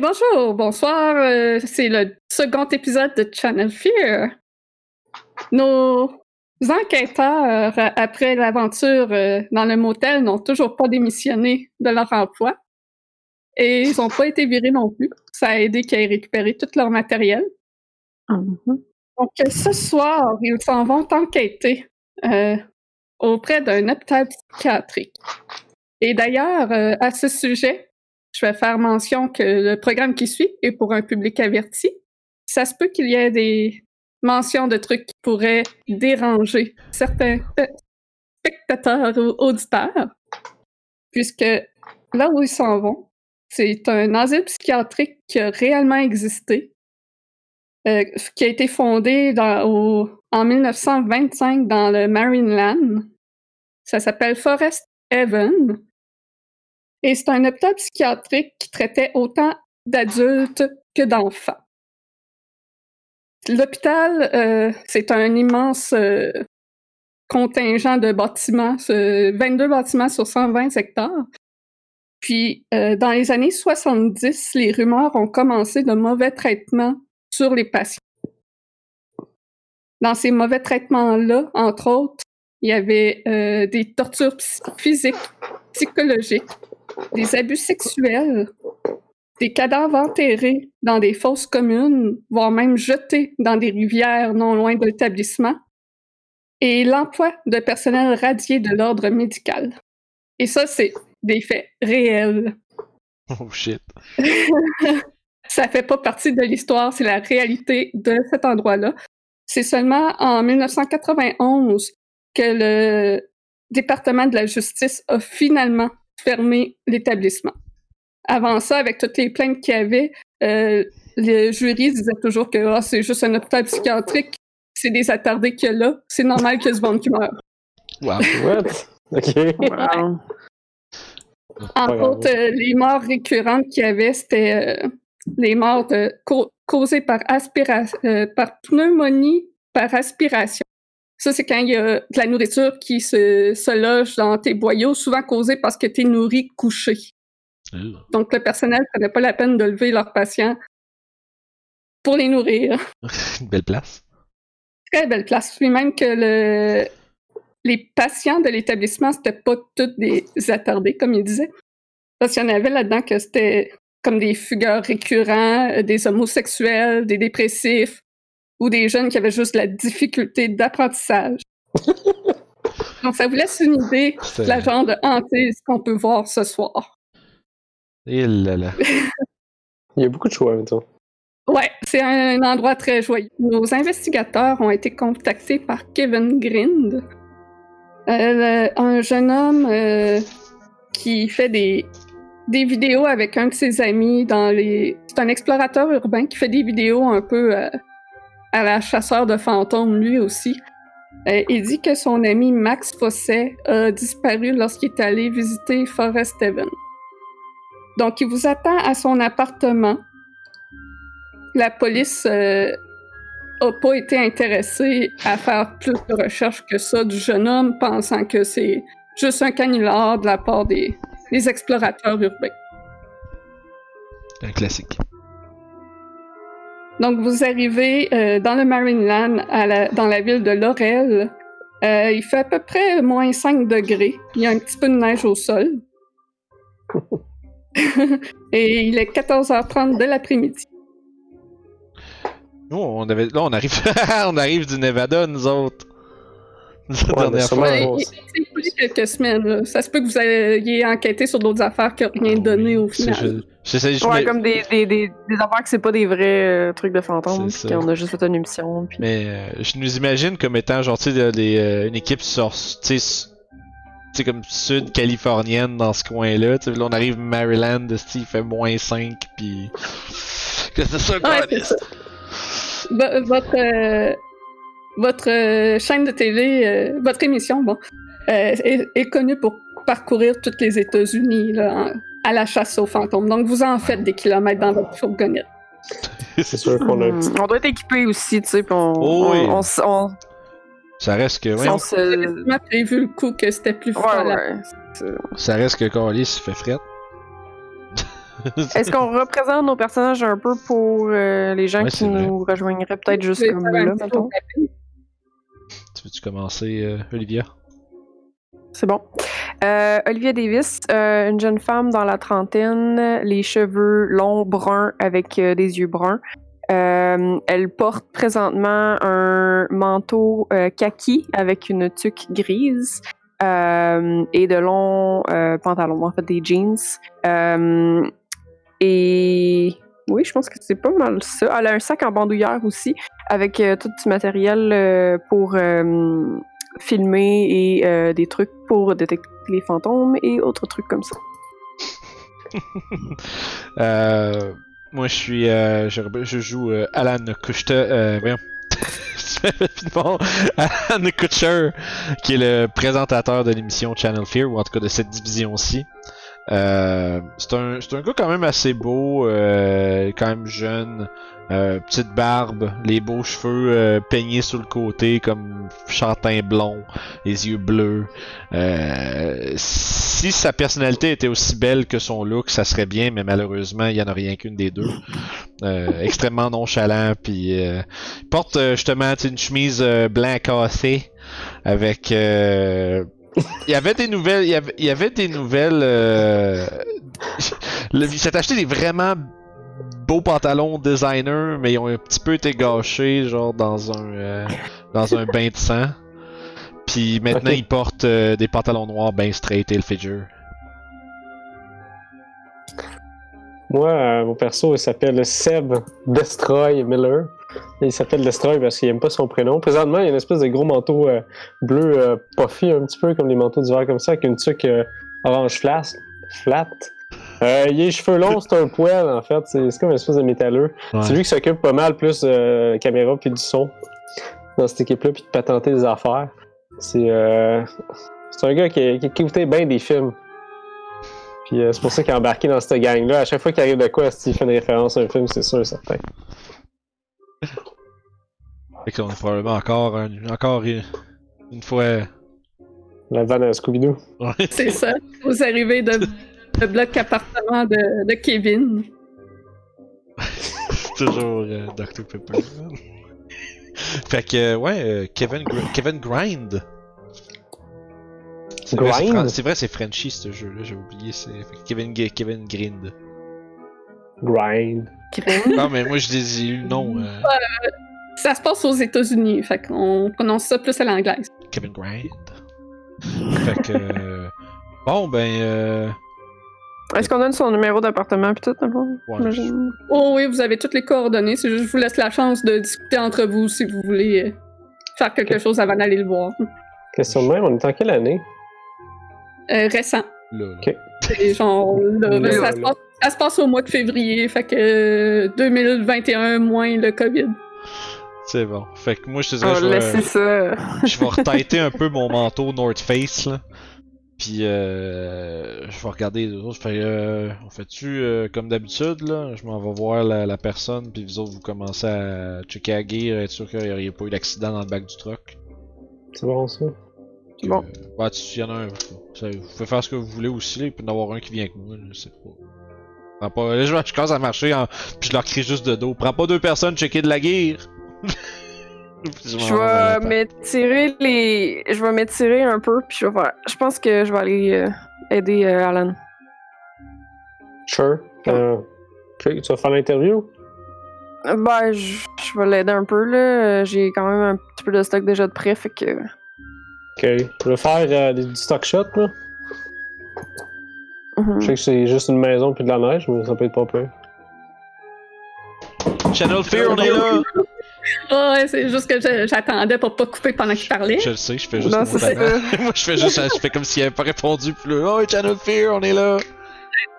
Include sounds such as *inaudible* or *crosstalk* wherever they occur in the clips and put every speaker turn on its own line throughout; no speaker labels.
Bonjour, bonsoir, euh, c'est le second épisode de Channel Fear. Nos enquêteurs, euh, après l'aventure euh, dans le motel, n'ont toujours pas démissionné de leur emploi. Et ils n'ont pas été virés non plus. Ça a aidé qu'ils aient récupéré tout leur matériel.
Mhm.
Donc, ce soir, ils s'en vont enquêter auprès d'un hôpital psychiatrique. Et d'ailleurs, à ce sujet, je vais faire mention que le programme qui suit est pour un public averti. Ça se peut qu'il y ait des mentions de trucs qui pourraient déranger certains euh, spectateurs ou auditeurs, puisque là où ils s'en vont, c'est un asile psychiatrique qui a réellement existé, euh, qui a été fondé en 1925 dans le Marineland. Ça s'appelle Forest Haven. Et c'est un hôpital psychiatrique qui traitait autant d'adultes que d'enfants. L'hôpital, euh, c'est un immense euh, contingent de bâtiments, ce- 22 bâtiments sur 120 hectares. Puis, euh, dans les années 70, les rumeurs ont commencé de mauvais traitements sur les patients. Dans ces mauvais traitements-là, entre autres, il y avait euh, des tortures physiques, psychologiques, des abus sexuels, des cadavres enterrés dans des fosses communes, voire même jetés dans des rivières non loin de l'établissement, et l'emploi de personnel radié de l'ordre médical. Et ça, c'est des faits réels.
Oh shit. *laughs*
Ça fait pas partie de l'histoire, c'est la réalité de cet endroit-là. C'est seulement en 1991 que le département de la justice a finalement fermé l'établissement. Avant ça, avec toutes les plaintes qu'il y avait, euh, le jury disait toujours que Ah, c'est juste un hôpital psychiatrique, c'est des attardés qu'il y a là, c'est normal ait ce monde qui meurt.
Wow.
What? *laughs* Ok.
Wow.
Grave.
autres, euh, les morts récurrentes qu'il y avait, c'était euh, les morts de- cau- causées par, aspira- euh, par pneumonie par aspiration. Ça, c'est quand il y a de la nourriture qui se, se loge dans tes boyaux, souvent causée parce que tu es nourri couché. Donc, le personnel ne prenait pas la peine de lever leurs patients pour les nourrir. *laughs*
Une belle place.
Très belle place. Puis même que le, les patients de l'établissement, c'était pas tous des attardés, comme il disait. Parce qu'il y en avait là-dedans que c'était comme des fugueurs récurrents, des homosexuels, des dépressifs, ou des jeunes qui avaient juste de la difficulté d'apprentissage. *laughs* Donc, ça vous laisse une idée de la genre de hantise qu'on peut voir ce soir.
Là là. *laughs*
Il y a beaucoup de choix, mettons.
Ouais, c'est un endroit très joyeux. Nos investigateurs ont été contactés par Kevin Grind, euh, un jeune homme euh, qui fait des, des vidéos avec un de ses amis dans les. C'est un explorateur urbain qui fait des vidéos un peu euh, à la chasseur de fantômes lui aussi. Euh, il dit que son ami Max Fosset a disparu lorsqu'il est allé visiter Forest Haven. Donc, il vous attend à son appartement la police n'a pas été intéressée à faire plus de recherches que ça du jeune homme, pensant que c'est juste un canular de la part des, des explorateurs urbains.
Un classique.
Donc, vous arrivez euh, dans le Marineland, à la- dans la ville de Laurel. Euh, il fait à peu près moins 5 degrés. Il y a un petit peu de neige au sol. *laughs* *laughs* Et il est 14h30 de l'après-midi.
Nous, on avait. Là, on arrive. *laughs* on arrive du Nevada, nous autres.
Ouais,
dernière fois.
Il- quelques semaines. là. Ça se peut que vous ayez enquêté sur d'autres affaires qui n'ont rien donné au final.
Je- J'essaie juste.
Ouais,
mais-
comme des, des, des, des affaires que c'est pas des vrais euh, trucs de fantômes, puis qu'on a juste fait une émission. Puis...
Mais euh, je nous imagine comme étant genre tu sais des, euh, une équipe sur tu sais comme sud californienne dans ce coin-là. Tu sais, Là on arrive Maryland, il fait moins 5 puis *laughs* que c'est ça
Ouais,
câlisse.
c'est ça. Vo- votre euh, votre euh, chaîne de télé, euh, votre émission, bon, est, est connue pour parcourir toutes les États-Unis là, en- à la chasse aux fantômes. Donc, vous en faites des kilomètres dans votre fourgonnette. *laughs*
C'est sûr qu'on a.
Hmm, On doit être équipé aussi, tu sais, on,
Oh oui.
on, on,
Ça reste que
si
ouais,
on se...
Prévu le coup que c'était plus froid
Ouais,
là.
ouais.
ça reste que il fait fret. *laughs*
Est-ce qu'on représente nos personnages un peu pour euh, les gens
Ouais,
qui
vrai.
nous rejoindraient peut-être juste comme là, mettons?
Tu veux-tu commencer, euh, Olivia?
C'est bon. Euh, Olivia Davis, euh, une jeune femme dans la trentaine, les cheveux longs, bruns avec euh, des yeux bruns. Elle porte présentement un manteau kaki avec une tuque grise et de longs pantalons, en fait des jeans. Et oui, je pense que c'est pas mal ça. Elle a un sac en bandoulière aussi avec tout du matériel pour filmer et euh, des trucs pour détecter les fantômes et autres trucs comme ça. *laughs*
Euh, moi, je suis. euh, je, joue Alan *laughs* Alan Kutcher, qui est le présentateur de l'émission Channel Fear, ou en tout cas de cette division-ci. Euh, c'est un, un gars quand même assez beau, euh, quand même jeune, euh, petite barbe, les beaux cheveux euh, peignés sur le côté comme châtain blond, les yeux bleus. Euh, si sa personnalité était aussi belle que son look, ça serait bien, mais malheureusement, il y en a rien qu'une des deux. Euh, extrêmement nonchalant, puis il porte justement une chemise blanc cassée avec. Il y avait des nouvelles. Il y avait, il y avait des nouvelles. Euh, *laughs* le- il s'est acheté des vraiment beaux pantalons designer, mais ils ont un petit peu été gâchés, genre dans un euh, dans un bain de sang. Puis maintenant,
Ok.
il porte euh, des pantalons noirs bien straight et le figure.
Moi, mon perso, il s'appelle Seb Destroy Miller. Il s'appelle Destroy parce qu'il aime pas son prénom. Présentement, il y a une espèce de gros manteau euh, bleu euh, puffy, un petit peu comme les manteaux d'hiver comme ça, avec une tuque euh, orange flat. flat. Euh, il a les cheveux longs, c'est un poil en fait. C'est comme une espèce de métalleux.
Ouais.
C'est lui qui s'occupe pas mal plus de caméra puis du son dans cette équipe-là, puis de patenter des affaires. C'est euh, un gars qui, qui, qui écoutait bien des films. Puis c'est pour ça qu'il est embarqué dans cette gang-là. À chaque fois qu'il arrive de quoi, s'il fait une référence à un film, c'est sûr et certain. *laughs*
Fait qu'on est probablement encore, un- encore une, une fois.
La vanne à Scooby-Doo.
Ouais. *laughs*
C'est ça. Vous arrivez de, de bloc appartement de, de Kevin.
C'est *laughs* toujours euh, Dr. Pepper. fait que, euh, ouais, euh, Kevin, Gr- Kevin Grind. C'est vrai, c'est
Grind?
Fran- C'est vrai, c'est Frenchy ce jeu-là, j'ai oublié. C'est fait que Kevin, G- Kevin Grind.
Grind.
Non, mais moi je dis le nom. euh,
Ça se passe aux États-Unis, fait qu'on prononce ça plus à l'anglaise.
Kevin Grind. Fait que. euh, bon, ben. Euh,
Est-ce qu'on donne son numéro d'appartement pis tout, dans le fond?
Ouais.
Oh oui, vous avez toutes les coordonnées. C'est juste que je vous laisse la chance de discuter entre vous si vous voulez euh, faire quelque chose avant d'aller le voir.
Question de même, on est en quelle année?
Euh, récent.
là, là.
Ok.
C'est genre, là,
Là,
ça, se
là.
passe, ça se passe au mois de février, fait que euh, 2021 moins le COVID.
C'est bon. Fait que moi je te
On
dirais, je
va
vais,
laisser ça.
je vais retêter un peu mon manteau North Face, là. Puis euh, je vais regarder les autres. Je fais, euh, on fait-tu euh, comme d'habitude, là? Je m'en vais voir la, la personne, puis vous autres, vous commencez à checker à gear, être sûr qu'il n'y a pas eu d'accident dans le bac du truck.
C'est bon ça?
Que,
Bon.
euh, bah, tu- y en a un. Vous pouvez faire ce que vous voulez aussi, là. Il peut y en avoir un qui vient avec moi, là, c'est pas. Prends pas. Là, je, je commence à marcher, en... puis je leur crie juste de dos. Prends pas deux personnes, checker de la guerre! *laughs*
Je
vais
m'étirer les. Je vais m'étirer un peu, puis je vais faire. Je pense que je vais aller euh, aider euh, Alan.
Sure. Euh, ok, tu vas faire l'interview?
Euh, Ben, je, je vais l'aider un peu, là. J'ai quand même un petit peu de stock déjà de prêt, fait que.
Ok. Je vais faire euh, des- du stock shot, là?
Mhm.
Je sais que c'est juste une maison puis de la neige, mais ça peut être pas peur.
Channel Fear, on est là! *laughs*
Ah ouais, c'est juste que je- j'attendais pour pas couper pendant qu'il parlait.
Je le sais, je fais juste
Non,
mon
c'est
talent.
ça. *laughs*
Moi, je fais juste, je fais comme s'il avait pas répondu, puis là, oh, Channel Fear, on est là!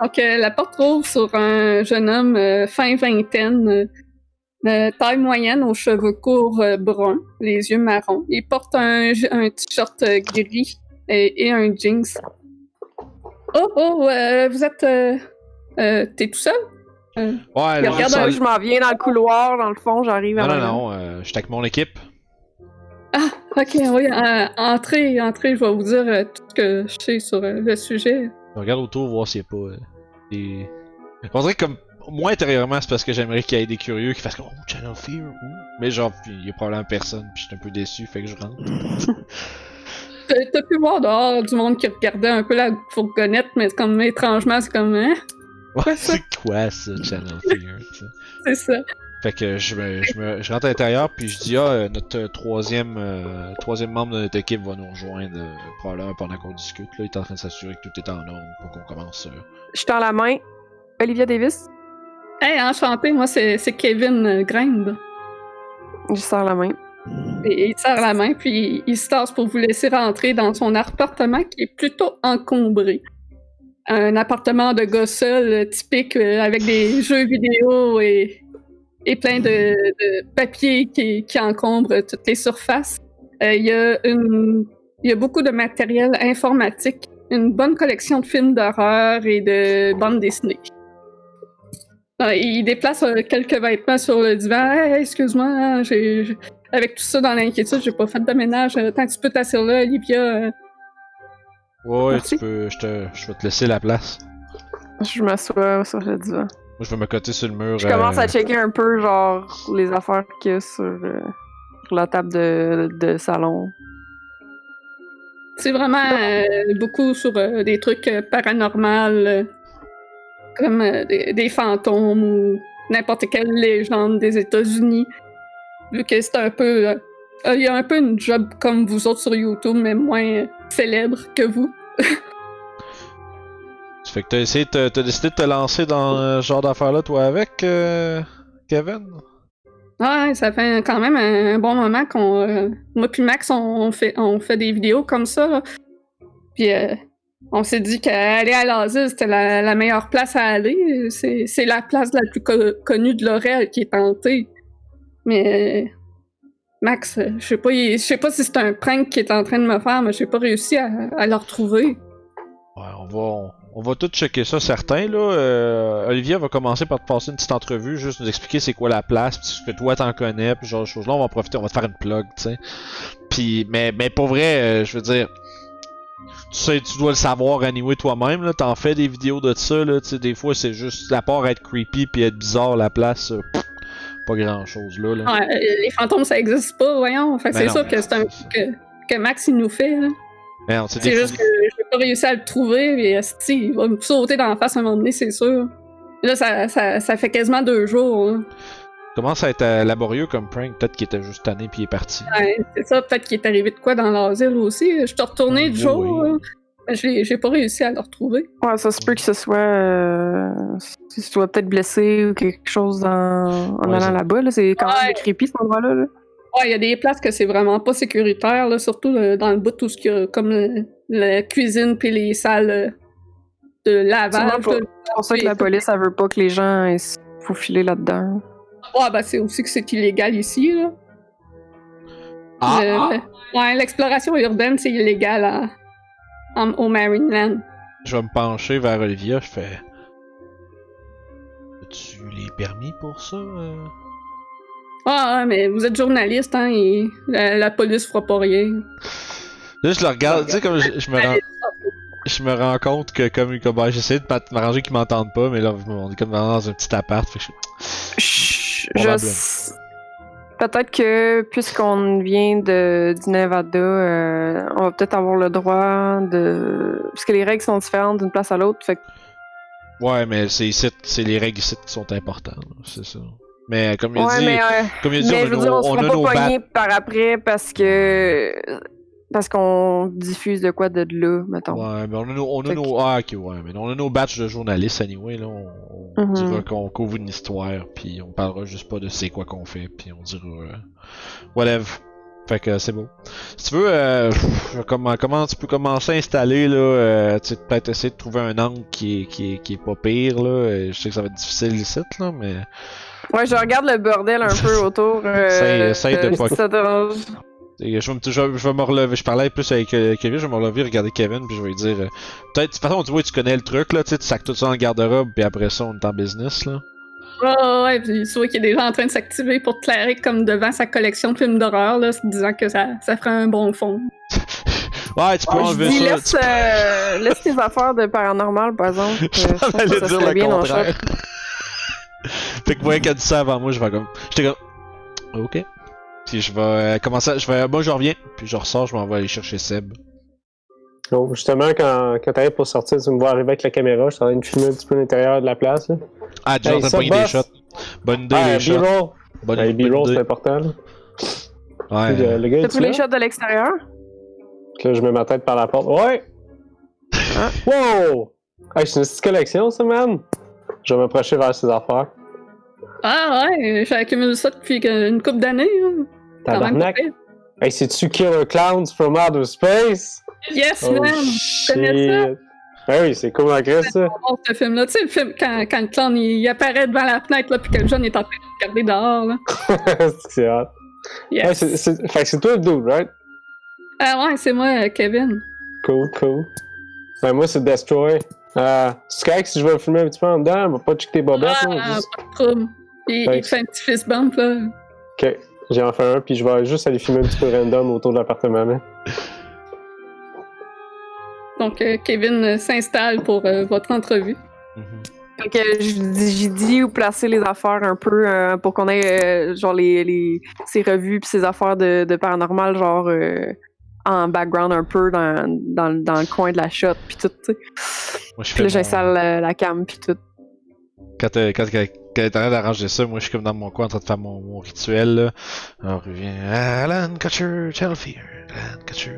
Donc, euh, la porte ouvre sur un jeune homme euh, fin vingtaine, euh, de taille moyenne, aux cheveux courts euh, bruns, les yeux marrons. Il porte un, un t-shirt euh, gris et, et un jeans. Oh, oh, euh, vous êtes... Euh, euh, T'es tout seul? Euh,
Ouais,
Il
là,
regarde
ça-
je m'en viens dans le couloir, dans le fond, j'arrive à
Non, non, non, euh, je suis avec mon équipe.
ok, oui, euh, entrez, entrez, je vais vous dire euh, tout ce que je sais sur euh, le sujet.
Je regarde autour, voir s'il n'y a pas euh, des, On dirait que comme moi intérieurement, c'est parce que j'aimerais qu'il y ait des curieux qui fassent comme Oh, Channel Fear, ouh. Mais genre, puis il y a probablement personne, puis je suis un peu déçu, fait que je rentre. *laughs*
T'as t'as pu voir dehors du monde qui regardait un peu la fourgonnette, mais c'est comme étrangement, c'est comme, hein?
Ouais, c'est quoi ça, Channel Fear?
C'est ça.
Fait que je, me, je, me, je rentre à l'intérieur, puis je dis, ah, notre euh, troisième, euh, troisième membre de notre équipe va nous rejoindre euh, probablement pendant qu'on discute. Là, il est en train de s'assurer que tout est en ordre pour qu'on commence. euh.
Je tends la main. Olivia Davis?
Hey, enchanté, moi c'est c'est Kevin Grind.
Je sers la main.
Il serre la main, puis il se tasse pour vous laisser rentrer dans son appartement qui est plutôt encombré. Un appartement de gars seul, euh, typique, euh, avec des jeux vidéo et, et plein de, de papiers qui, qui encombrent toutes les surfaces. Euh, Il y, a y a beaucoup de matériel informatique, une bonne collection de films d'horreur et de bandes dessinées. Il déplace quelques vêtements sur le divan. Hey, excuse-moi, j'ai- avec tout ça dans l'inquiétude, j'ai pas fait de ménage. Euh, Tant que tu peux t'asseoir là, Olivia. euh,
Ouais,
Merci.
tu peux, je, te, je vais te laisser la place.
Je m'assois sur le divan.
Moi, je vais me coter sur le mur.
Je commence
euh,
à checker un peu, genre, les affaires qu'il y a sur, euh, sur la table de, de salon.
C'est vraiment euh, beaucoup sur euh, des trucs euh, paranormaux, euh, comme euh, des, des fantômes ou n'importe quelle légende des États-Unis. Vu que c'est un peu. euh, Il y a un peu une job comme vous autres sur YouTube, mais moins célèbre que vous. *laughs*
Ça fait que t'as essayé, t'as décidé de te lancer dans ce genre d'affaires-là, toi, avec euh, Kevin?
Ouais, ça fait quand même un, un bon moment qu'on. euh, moi puis Max, on, on fait, on fait des vidéos comme ça. là. Puis euh, on s'est dit qu'aller à l'asile, c'était la, la meilleure place à aller. C'est, c'est la place la plus co- connue de Laurel qui est tentée. Mais euh, Max, euh, je sais pas, je sais pas si c'est un prank qu'il est en train de me faire, mais j'ai pas réussi à, à le retrouver.
Ouais, on va, on, va tout checker ça, certains, là. Euh, va commencer par te passer une petite entrevue, juste nous expliquer c'est quoi la place, pis ce que toi t'en connais, pis genre de choses là, on va en profiter, on va te faire une plug, tu sais. Puis, mais, mais pour vrai, euh, je veux dire, tu sais, tu dois le savoir anyway toi-même, là. T'en fais des vidéos de ça, là. Tu sais, des fois, c'est juste, à part être creepy pis être bizarre, la place, pas grand chose, là. là.
Euh, les fantômes, ça existe pas, voyons. Fait que
Ben
c'est sûr que c'est un que, que Max, il nous fait.
Merde, c'est
juste que j'ai pas réussi à le trouver, et esti, il va me sauter dans la face à un moment donné, c'est sûr. Là, ça, ça, ça fait quasiment deux jours. là.
commence à être euh, laborieux comme prank, peut-être qu'il était juste tanné puis il est parti.
Ouais, c'est ça, peut-être qu'il est arrivé de quoi dans l'asile aussi. Je suis retourné du
Oui.
jour, là. J'ai j'ai pas réussi à le retrouver.
Ouais, ça se peut que ce soit. Euh, qu'il soit peut-être blessé ou quelque chose en
Ouais,
allant là-bas. Là. C'est quand
Ouais.
même creepy cet endroit-là. là.
Ouais, il y a des places que c'est vraiment pas sécuritaire, là, surtout euh, dans le bout tout ce qu'il y a, comme le- la cuisine puis les salles euh, de lavage.
C'est pour ça que la police, elle veut pas que les gens aient se faufiler là-dedans.
Ouais, ben c'est aussi que c'est illégal ici, là.
Ah,
Le-
ah!
Ouais, l'exploration urbaine, c'est illégal à- en- au Marineland.
Je vais me pencher vers Olivia, je fais. As-tu les permis pour ça? euh?
Ah, ouais, mais vous êtes journaliste, hein, et la, la police fera pas rien.
Là, je le regarde, tu sais, comme je, je me rends. Je me rends compte que comme, comme ben, j'essaie de m'arranger qu'ils m'entendent pas, mais là on est comme dans un petit appart. Fait que je-
je Peut-être que puisqu'on vient de, du Nevada, euh, on va peut-être avoir le droit de. Parce que les règles sont différentes d'une place à l'autre. Fait que
Ouais, mais c'est ici, c'est les règles ici qui sont importantes, c'est ça. Mais comme il
Ouais,
dit,
mais, euh,
comme il dit,
mais
on
je veux dire, on
a nos
par après parce que. Parce qu'on diffuse de quoi de là, mettons.
Ouais, mais on a nos, on a nos, ah, ok, ouais, mais on a nos badges de journalistes anyway, là, on, on
Mhm.
dira qu'on couvre une histoire, puis on parlera juste pas de c'est quoi qu'on fait, puis on dira, euh, whatever. Fait que c'est beau. Si tu veux, euh, comment, comment tu peux commencer à installer, là, euh, tu sais, peut-être essayer de trouver un angle qui est, qui est, qui est pas pire, là, euh, je sais que ça va être difficile ici, là, mais...
Ouais, je regarde le bordel un *laughs* peu autour. Euh,
Essaye- essaye de
euh,
pas-
ça
Je vais, me, je, vais- je vais me relever. Je parlais plus avec euh, Kevin, je vais me relever, regarder Kevin, puis je vais lui dire. euh, Peut-être, de toute façon, tu vois, tu connais le truc, là, tu sais, tu sacs tout ça dans le garde-robe, puis après ça, on est en business, là.
Ah ouais, puis tu vois qu'il est déjà en train de s'activer pour te clairer comme devant sa collection de films d'horreur, là, disant que ça, ça ferait un bon fond. *laughs*
Ouais, tu peux
Je
enlever
dis,
ça.
laisse, euh, laisse tes affaires de paranormal, par exemple. *laughs* euh,
Je
je ça
dire
serait
le
bien
contraire. *laughs* fait que moi, qu'elle dit ça avant moi, je vais comme. J'étais comme. Ok. Puis je vais euh, commencer. à- Je vais. Moi, je reviens. Puis je ressors, je m'en vais aller chercher Seb.
Donc, justement, quand, quand t'arrives pour sortir, tu me vois arriver avec la caméra, je suis en train de filmer un petit peu l'intérieur de la place. Là.
Ah, déjà en train de pogner des shots. Bonne idée,
Ah,
les shots.
B-roll.
Bonne, bonne
B-roll, c'est important. Là.
Ouais.
Puis, euh, le gars,
T'as pris les shots de l'extérieur?
Puis Là, je mets ma tête par la porte. Ouais!
Hein? *laughs*
Wow! Hey, c'est une petite collection, ça, man! Je vais m'approcher vers ses affaires.
Ah ouais, j'ai accumulé ça depuis une couple d'années. hein.
Tabarnak! Hey, c'est-tu Killer Clowns from Outer Space?
Yes,
Oh,
man! connais ça?
shit! Ben oui, c'est cool en Christ, ça.
Ce film-là, tu sais, le film, quand, quand le clown il, il apparaît devant la fenêtre, là, puis que le jeune est en train de regarder dehors, là. *laughs*
c'est hot.
Yes.
Ouais, c'est- c'est- fait que c'est toi le dude, right?
Ah ouais, c'est moi, euh, Kevin.
Cool, cool. Ben, moi, c'est Destroy. Euh, c'est correct si je vais filmer un petit peu en dedans, on va pas checker tes bobettes,
Ah,
là, juste-
pas de trouble. Il,
Ouais.
il fait un petit fist bump, là.
Ok, j'en fais un, puis je vais juste aller filmer un petit peu random autour de l'appartement.
Donc, euh, Kevin euh, s'installe pour euh, votre entrevue.
Mhm.
Fait que j'ai dit- j'ai dit où placer les affaires un peu euh, pour qu'on ait euh, genre les, les ces revues puis ces affaires de, de paranormal genre euh, en background un peu dans, dans, dans le coin de la shot puis tout tu sais. Puis là
mon-
j'installe la, la cam puis tout.
Quand quand, quand, quand t'es en train d'arranger ça, moi je suis comme dans mon coin en train de faire mon, mon rituel là. Alors revient Alan Kutcher, Channel Fear. Alan Kutcher,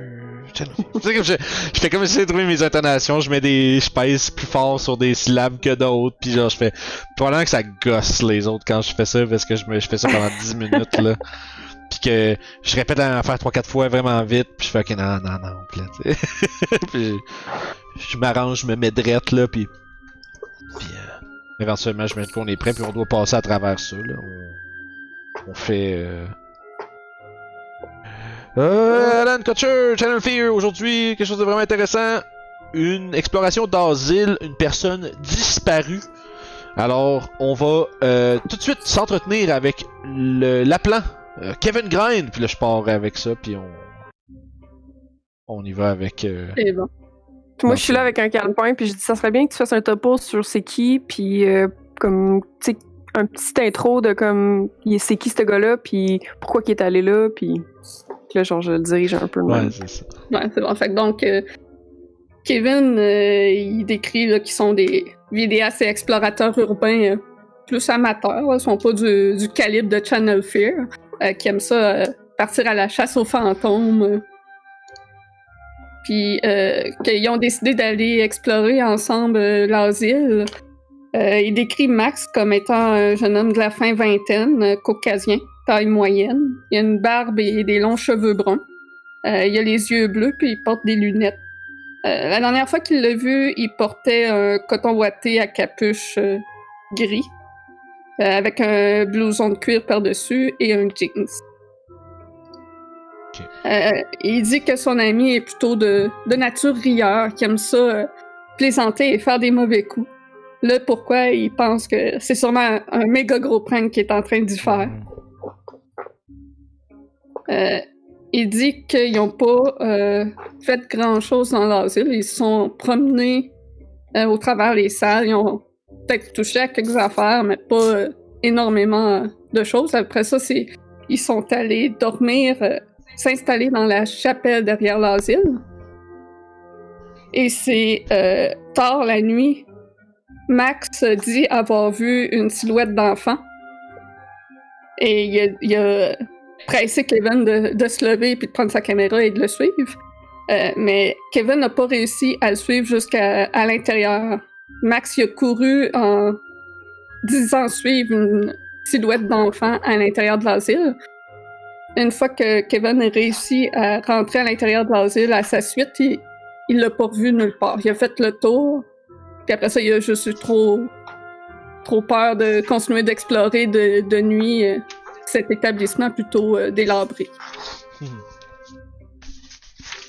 Channel Fear. *laughs* tu sais comme je, je fais comme essayer de trouver mes intonations, je mets des. je pèse plus fort sur des syllabes que d'autres, puis genre je fais. Probablement que ça gosse les autres quand je fais ça parce que je, me, je fais ça pendant 10 minutes là. *laughs* Puis que je répète la même affaire 3-4 fois vraiment vite, puis je fais ok non, non, non, là, sais. *laughs* puis je, je m'arrange, je me mets drette là, puis. Puis euh, éventuellement je me dis qu'on est prêt, puis on doit passer à travers ça là. On, fait. Euh... Euh, Alan Kutcher, Channel Fear, aujourd'hui, quelque chose de vraiment intéressant. Une exploration d'asile, une personne disparue. Alors, on va euh, tout de suite s'entretenir avec le l'appelant, euh, Kevin Grind. Puis là, je pars avec ça, puis on. On y va avec. euh,
bon.
Puis moi je suis là avec un calepin puis je dis ça serait bien que tu fasses un topo sur c'est qui puis euh, comme tu sais un petit intro de comme il- c'est qui ce gars-là puis pourquoi il est allé là puis là genre je le dirige un peu même.
Ouais, c'est ça.
Ouais, c'est bon. Fait que donc, euh, Kevin, euh, il décrit là, qu'ils sont des vidéastes et explorateurs urbains euh, plus amateurs. Ils sont pas du, du calibre de Channel Fear, euh, qui aiment ça euh, partir à la chasse aux fantômes. Puis euh, qu'ils ont décidé d'aller explorer ensemble euh, l'asile. Euh, il décrit Max comme étant un jeune homme de la fin vingtaine, euh, caucasien, taille moyenne. Il a une barbe et des longs cheveux bruns. Euh, il a les yeux bleus puis il porte des lunettes. Euh, la dernière fois qu'il l'a vu, il portait un coton ouaté à capuche euh, gris, avec un blouson de cuir par-dessus et un jeans. Euh, il dit que son ami est plutôt de, de nature rieur, qui aime ça euh, plaisanter et faire des mauvais coups. Là, pourquoi il pense que c'est sûrement un, un méga gros prank qu'il est en train d'y faire.
Mhm.
Euh, il dit qu'ils n'ont pas fait grand-chose dans l'asile. Ils se sont promenés au travers des salles. Ils ont peut-être touché à quelques affaires, mais pas énormément de choses. Après ça, c'est ils sont allés dormir, s'installer dans la chapelle derrière l'asile. Et c'est euh, tard la nuit, Max dit avoir vu une silhouette d'enfant. Et il a, il a pressé Kevin de, se lever puis de prendre sa caméra et de le suivre. Euh, mais Kevin n'a pas réussi à le suivre jusqu'à à l'intérieur. Max il a couru en disant suivre une silhouette d'enfant à l'intérieur de l'asile. Une fois que Kevin a réussi à rentrer à l'intérieur de l'asile à sa suite, il, il l'a pas revu nulle part. Il a fait le tour, puis après ça, il a juste eu trop, trop peur de continuer d'explorer de, de nuit euh, cet établissement plutôt euh, délabré.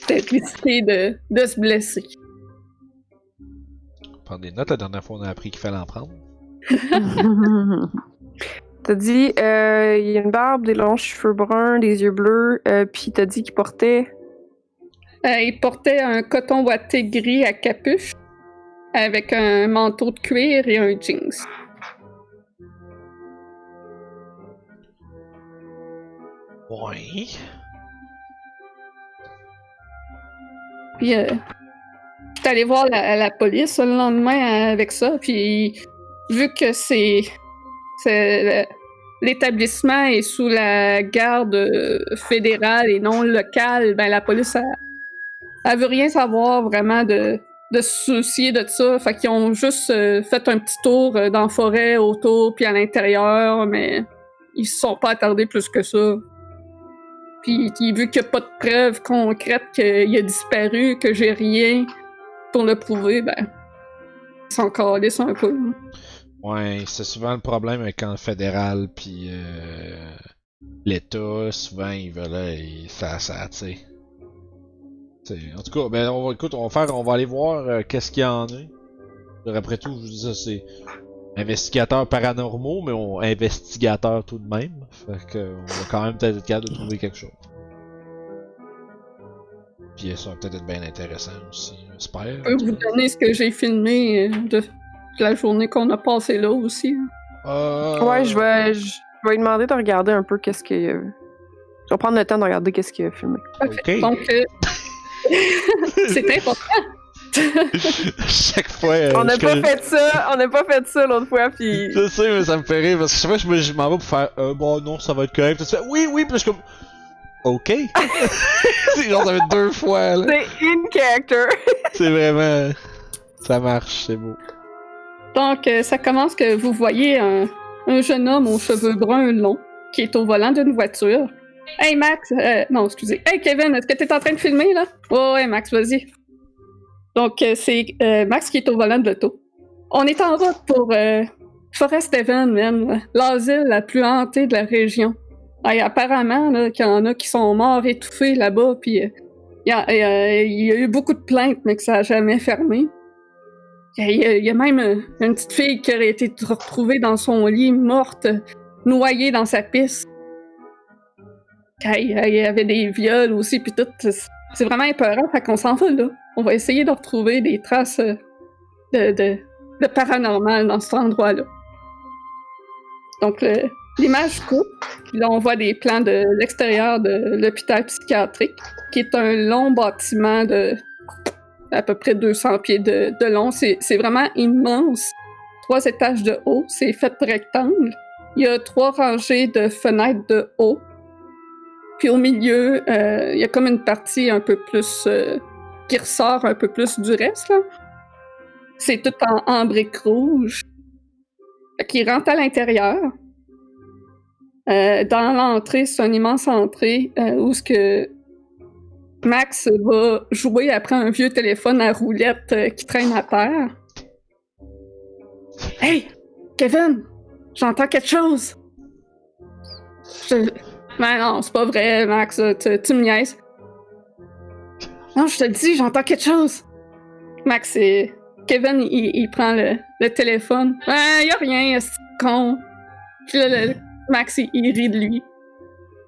Peut-être décidé de, de se blesser.
Prendre des notes, la dernière fois on a appris qu'il fallait en prendre. *laughs*
T'as dit, euh, il y a une barbe, des longs cheveux bruns, des yeux bleus, euh, puis t'as dit qu'il portait?
Euh, il portait un coton ouaté gris à capuche avec un manteau de cuir et un jeans.
Ouais.
Puis, euh, j'étais allé voir la, la police le lendemain avec ça. Puis, vu que c'est. Le- L'établissement est sous la garde euh, fédérale et non locale, ben la police, elle, elle veut rien savoir vraiment de, de se soucier de ça. Fait qu'ils ont juste euh, fait un petit tour euh, dans la forêt, autour, puis à l'intérieur, mais ils se sont pas attardés plus que ça. Puis vu qu'il n'y a pas de preuves concrètes qu'il a disparu, que j'ai rien pour le prouver, ben, ils s'en calissent un peu. hein.
Ouais, c'est souvent le problème avec quand le fédéral puis euh, l'État, souvent ils veulent ils- ça ça tu sais. En tout cas, ben on va écoute, on va faire on va aller voir euh, qu'est-ce qu'il y en a. Après tout, je vous dis ça c'est investigateur paranormaux mais on investigateur tout de même. Fait que on va quand même peut-être être capable de trouver quelque chose. Puis ça va peut-être être bien intéressant aussi, j'espère.
Je peux vous donner ce que j'ai filmé euh, de la journée qu'on a passée là aussi.
Euh,
Ouais, je vais, je vais lui demander de regarder un peu qu'est-ce qu'il. euh, Je vais prendre le temps de regarder qu'est-ce qu'il a filmé.
Ok.
Donc, euh, *laughs* c'est important.
Chaque fois. euh,
on n'a pas
connais-
fait ça, on n'a pas fait ça l'autre fois, puis.
Je sais, mais ça me fait rire parce que chaque fois je me- je m'en vais pour faire euh, bon non, ça va être correct. Puis tu fais oui, oui, puis je suis comme OK. *laughs* c'est genre ça fait deux fois là.
C'est in character.
C'est vraiment ça marche, c'est beau.
Donc, ça commence que vous voyez un, un jeune homme aux cheveux bruns longs qui est au volant d'une voiture. Hey Max, euh, non, excusez. Hey Kevin, est-ce que t'es en train de filmer là? Oh, ouais, Max, vas-y. Donc, euh, c'est euh, Max qui est au volant de l'auto. On est en route pour euh, Forest Haven, man, l'asile la plus hantée de la région. Hey, apparemment, là, qu'il y en a qui sont morts étouffés là-bas, puis il y, y a eu beaucoup de plaintes, mais que ça a jamais fermé. Il y, a, même euh, une petite fille qui aurait été retrouvée dans son lit, morte, noyée dans sa piste. Il y avait des viols aussi, puis tout. C'est- vraiment épeurant, fait qu'on s'en va là. On va essayer de retrouver des traces euh, de, de, paranormal dans cet endroit-là. Donc, l'image coupe, là, on voit des plans de l'extérieur de l'hôpital psychiatrique, qui est un long bâtiment de à peu près 200 pieds de, de long. C'est vraiment immense. Trois étages de haut. C'est fait rectangle. Il y a trois rangées de fenêtres de haut. Puis au milieu, euh, il y a comme une partie un peu plus... euh, qui ressort un peu plus du reste. C'est tout en, en briques rouges. Qu'il rentre à l'intérieur. Euh, dans l'entrée, c'est une immense entrée où ce que Max va jouer après un vieux téléphone à roulette euh, qui traîne à terre. Hey, Kevin, j'entends quelque chose. Je... Mais non, c'est pas vrai, Max, tu, tu me niaises. Non, je te le dis, j'entends quelque chose. Max, c'est... Kevin, il, il prend le, le téléphone. Ah, y a rien, c'est con. Puis là, le- Max, il, il rit de lui.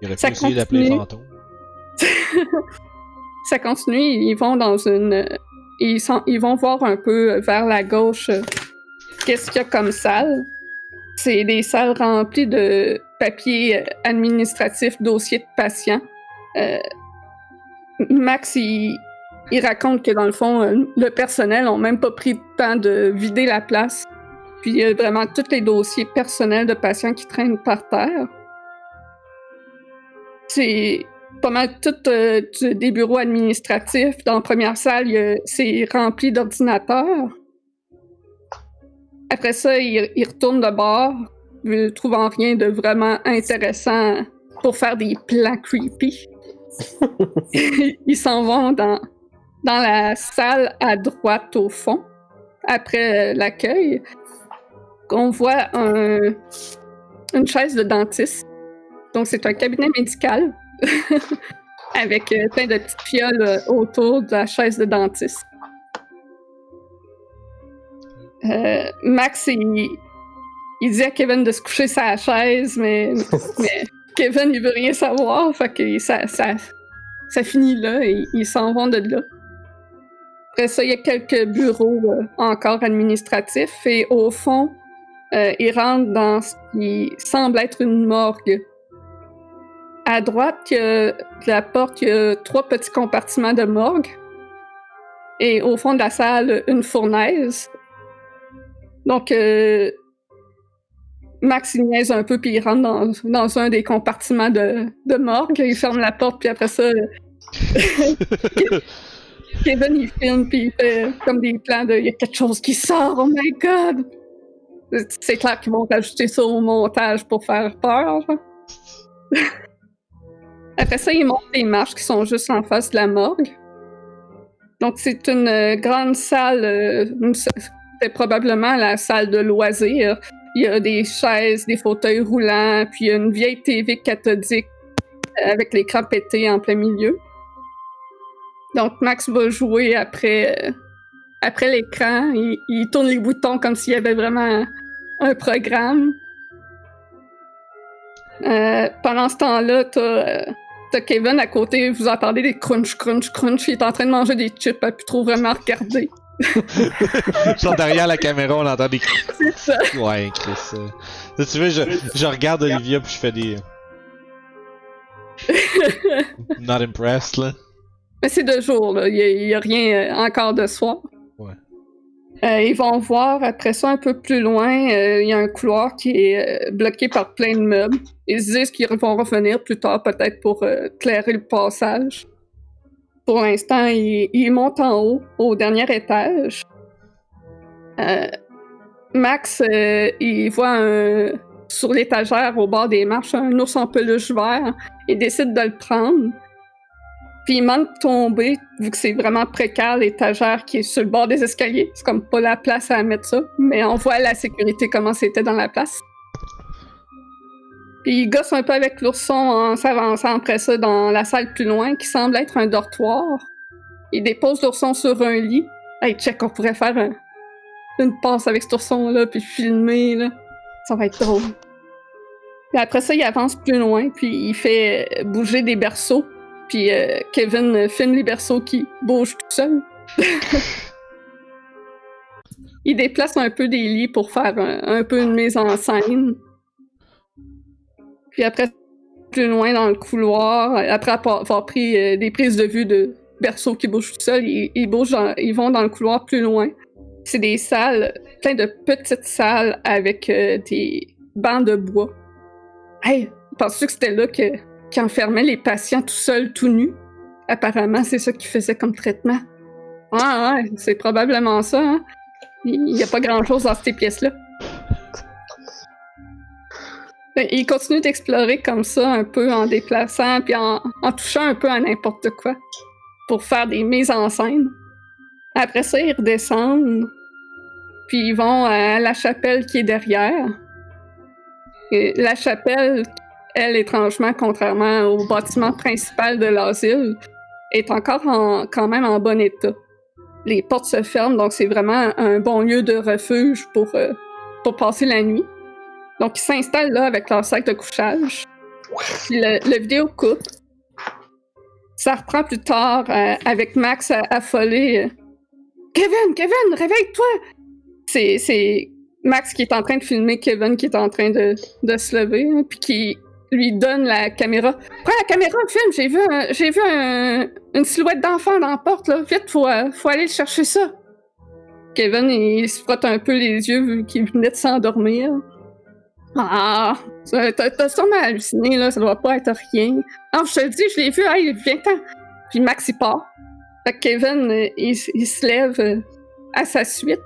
Il aurait pu essayer d'appeler fantôme. *laughs*
ça continue, ils vont dans une. Ils, vont voir un peu vers la gauche qu'est-ce qu'il y a comme salle? C'est des salles remplies de papiers administratifs, dossiers de patients. Euh, Max, il, il raconte que dans le fond, le personnel n'a même pas pris le temps de vider la place. Puis il y a vraiment tous les dossiers personnels de patients qui traînent par terre. C'est pas mal tout euh, des bureaux administratifs. Dans la première salle, c'est rempli d'ordinateurs. Après ça, il, il retourne de bord, ne trouvant rien de vraiment intéressant pour faire des plans creepy. *laughs* Ils s'en vont dans, dans la salle à droite au fond, après euh, l'accueil. On voit un- une chaise de dentiste. Donc, c'est un cabinet médical *laughs* avec euh, plein de petites fioles euh, autour de la chaise de dentiste. Euh, Max, il, il dit à Kevin de se coucher sa chaise, mais, *laughs* mais Kevin, il veut rien savoir. Fait que ça, ça, ça finit là et ils s'en vont de là. Après ça, il y a quelques bureaux euh, encore administratifs et au fond, euh, ils rentrent dans ce qui semble être une morgue. À droite il y a- de la porte, il y a trois petits compartiments de morgue. Et au fond de la salle, une fournaise. Donc, euh, Max, il niaise un peu, puis il rentre dans, dans un des compartiments de, de morgue. Il ferme la porte, puis après ça, *laughs* Kevin, il filme, puis il fait comme des plans de « il y a quelque chose qui sort, oh my God! » C'est clair qu'ils vont ajouter ça au montage pour faire peur. *laughs* Après ça, ils montent les marches qui sont juste en face de la morgue. Donc, c'est une euh, grande salle. euh, c'est probablement la salle de loisirs. Il y a des chaises, des fauteuils roulants, puis il y a une vieille TV cathodique euh, avec l'écran pété en plein milieu. Donc, Max va jouer après, après l'écran. Il, il tourne les boutons comme s'il y avait vraiment un programme. Pendant ce temps-là, t'as, t'as Kevin à côté, vous entendez des crunch, crunch, crunch. Il est en train de manger des chips, a plus trop vraiment regarder. *laughs*
Genre derrière la caméra, on entend des.
C'est ça.
Ouais, Chris. euh. Tu veux, je, je regarde Olivia puis je fais des. *laughs* Not impressed, là.
Mais c'est de jour, là. Il n'y a, rien euh, encore de soir. Euh, ils vont voir après ça un peu plus loin. euh, Il y a un couloir qui est euh, bloqué par plein de meubles. Ils se disent qu'ils vont revenir plus tard, peut-être pour clairer le passage. Pour l'instant, ils, montent en haut, au dernier étage. Max, il voit sur l'étagère au bord des marches un ours en peluche vert. Il décide de le prendre. Puis il manque tomber, vu que c'est vraiment précaire l'étagère qui est sur le bord des escaliers. C'est comme pas la place à mettre ça. Mais on voit la sécurité comment c'était dans la place. Puis il gosse un peu avec l'ourson en s'avançant après ça dans la salle plus loin, qui semble être un dortoir. Il dépose l'ourson sur un lit. Hey, check, on pourrait faire un- une passe avec cet ourson-là, puis filmer, là. Ça va être drôle. Puis après ça, il avance plus loin, puis il fait bouger des berceaux. Puis euh, Kevin filme les berceaux qui bougent tout seul. *laughs* il déplace un peu des lits pour faire un, peu une mise en scène. Puis après, plus loin dans le couloir, après avoir pris euh, des prises de vue de berceaux qui bougent tout seul, ils, bougent ils vont dans le couloir plus loin. C'est des salles, plein de petites salles avec euh, des bancs de bois. Hey, penses-tu que c'était là que, qui enfermait les patients tout seuls, tout nus? Apparemment, c'est ça qu'ils faisaient comme traitement. Ouais, ouais, c'est probablement ça. Hein? Il n'y a pas grand-chose dans ces pièces-là. Ben, Il continue d'explorer comme ça, un peu en déplaçant, puis en, touchant un peu à n'importe quoi, pour faire des mises en scène. Après ça, ils redescendent, puis ils vont à la chapelle qui est derrière. La chapelle, elle, étrangement, contrairement au bâtiment principal de l'asile, est encore en- quand même en bon état. Les portes se ferment, donc c'est vraiment un bon lieu de refuge pour, euh, pour passer la nuit. Donc, ils s'installent là avec leur sac de couchage. Le, le vidéo coupe. Ça reprend plus tard euh, avec Max affolé. euh, Kevin, Kevin, réveille-toi! C'est Max qui est en train de filmer Kevin qui est en train de, de se lever, hein, puis qui lui donne la caméra. Prends la caméra, filme, j'ai vu, un- j'ai vu un- une silhouette d'enfant dans la porte, là. Vite, faut, euh, faut aller chercher ça. Kevin, il se frotte un peu les yeux vu qu'il venait de s'endormir. Ah, t'as sûrement halluciné, là, ça doit pas être rien. Non, je te le dis, je l'ai vu, hey, viens-t'en. Puis Max, il part. Fait que Kevin, euh, il, il se lève euh, à sa suite.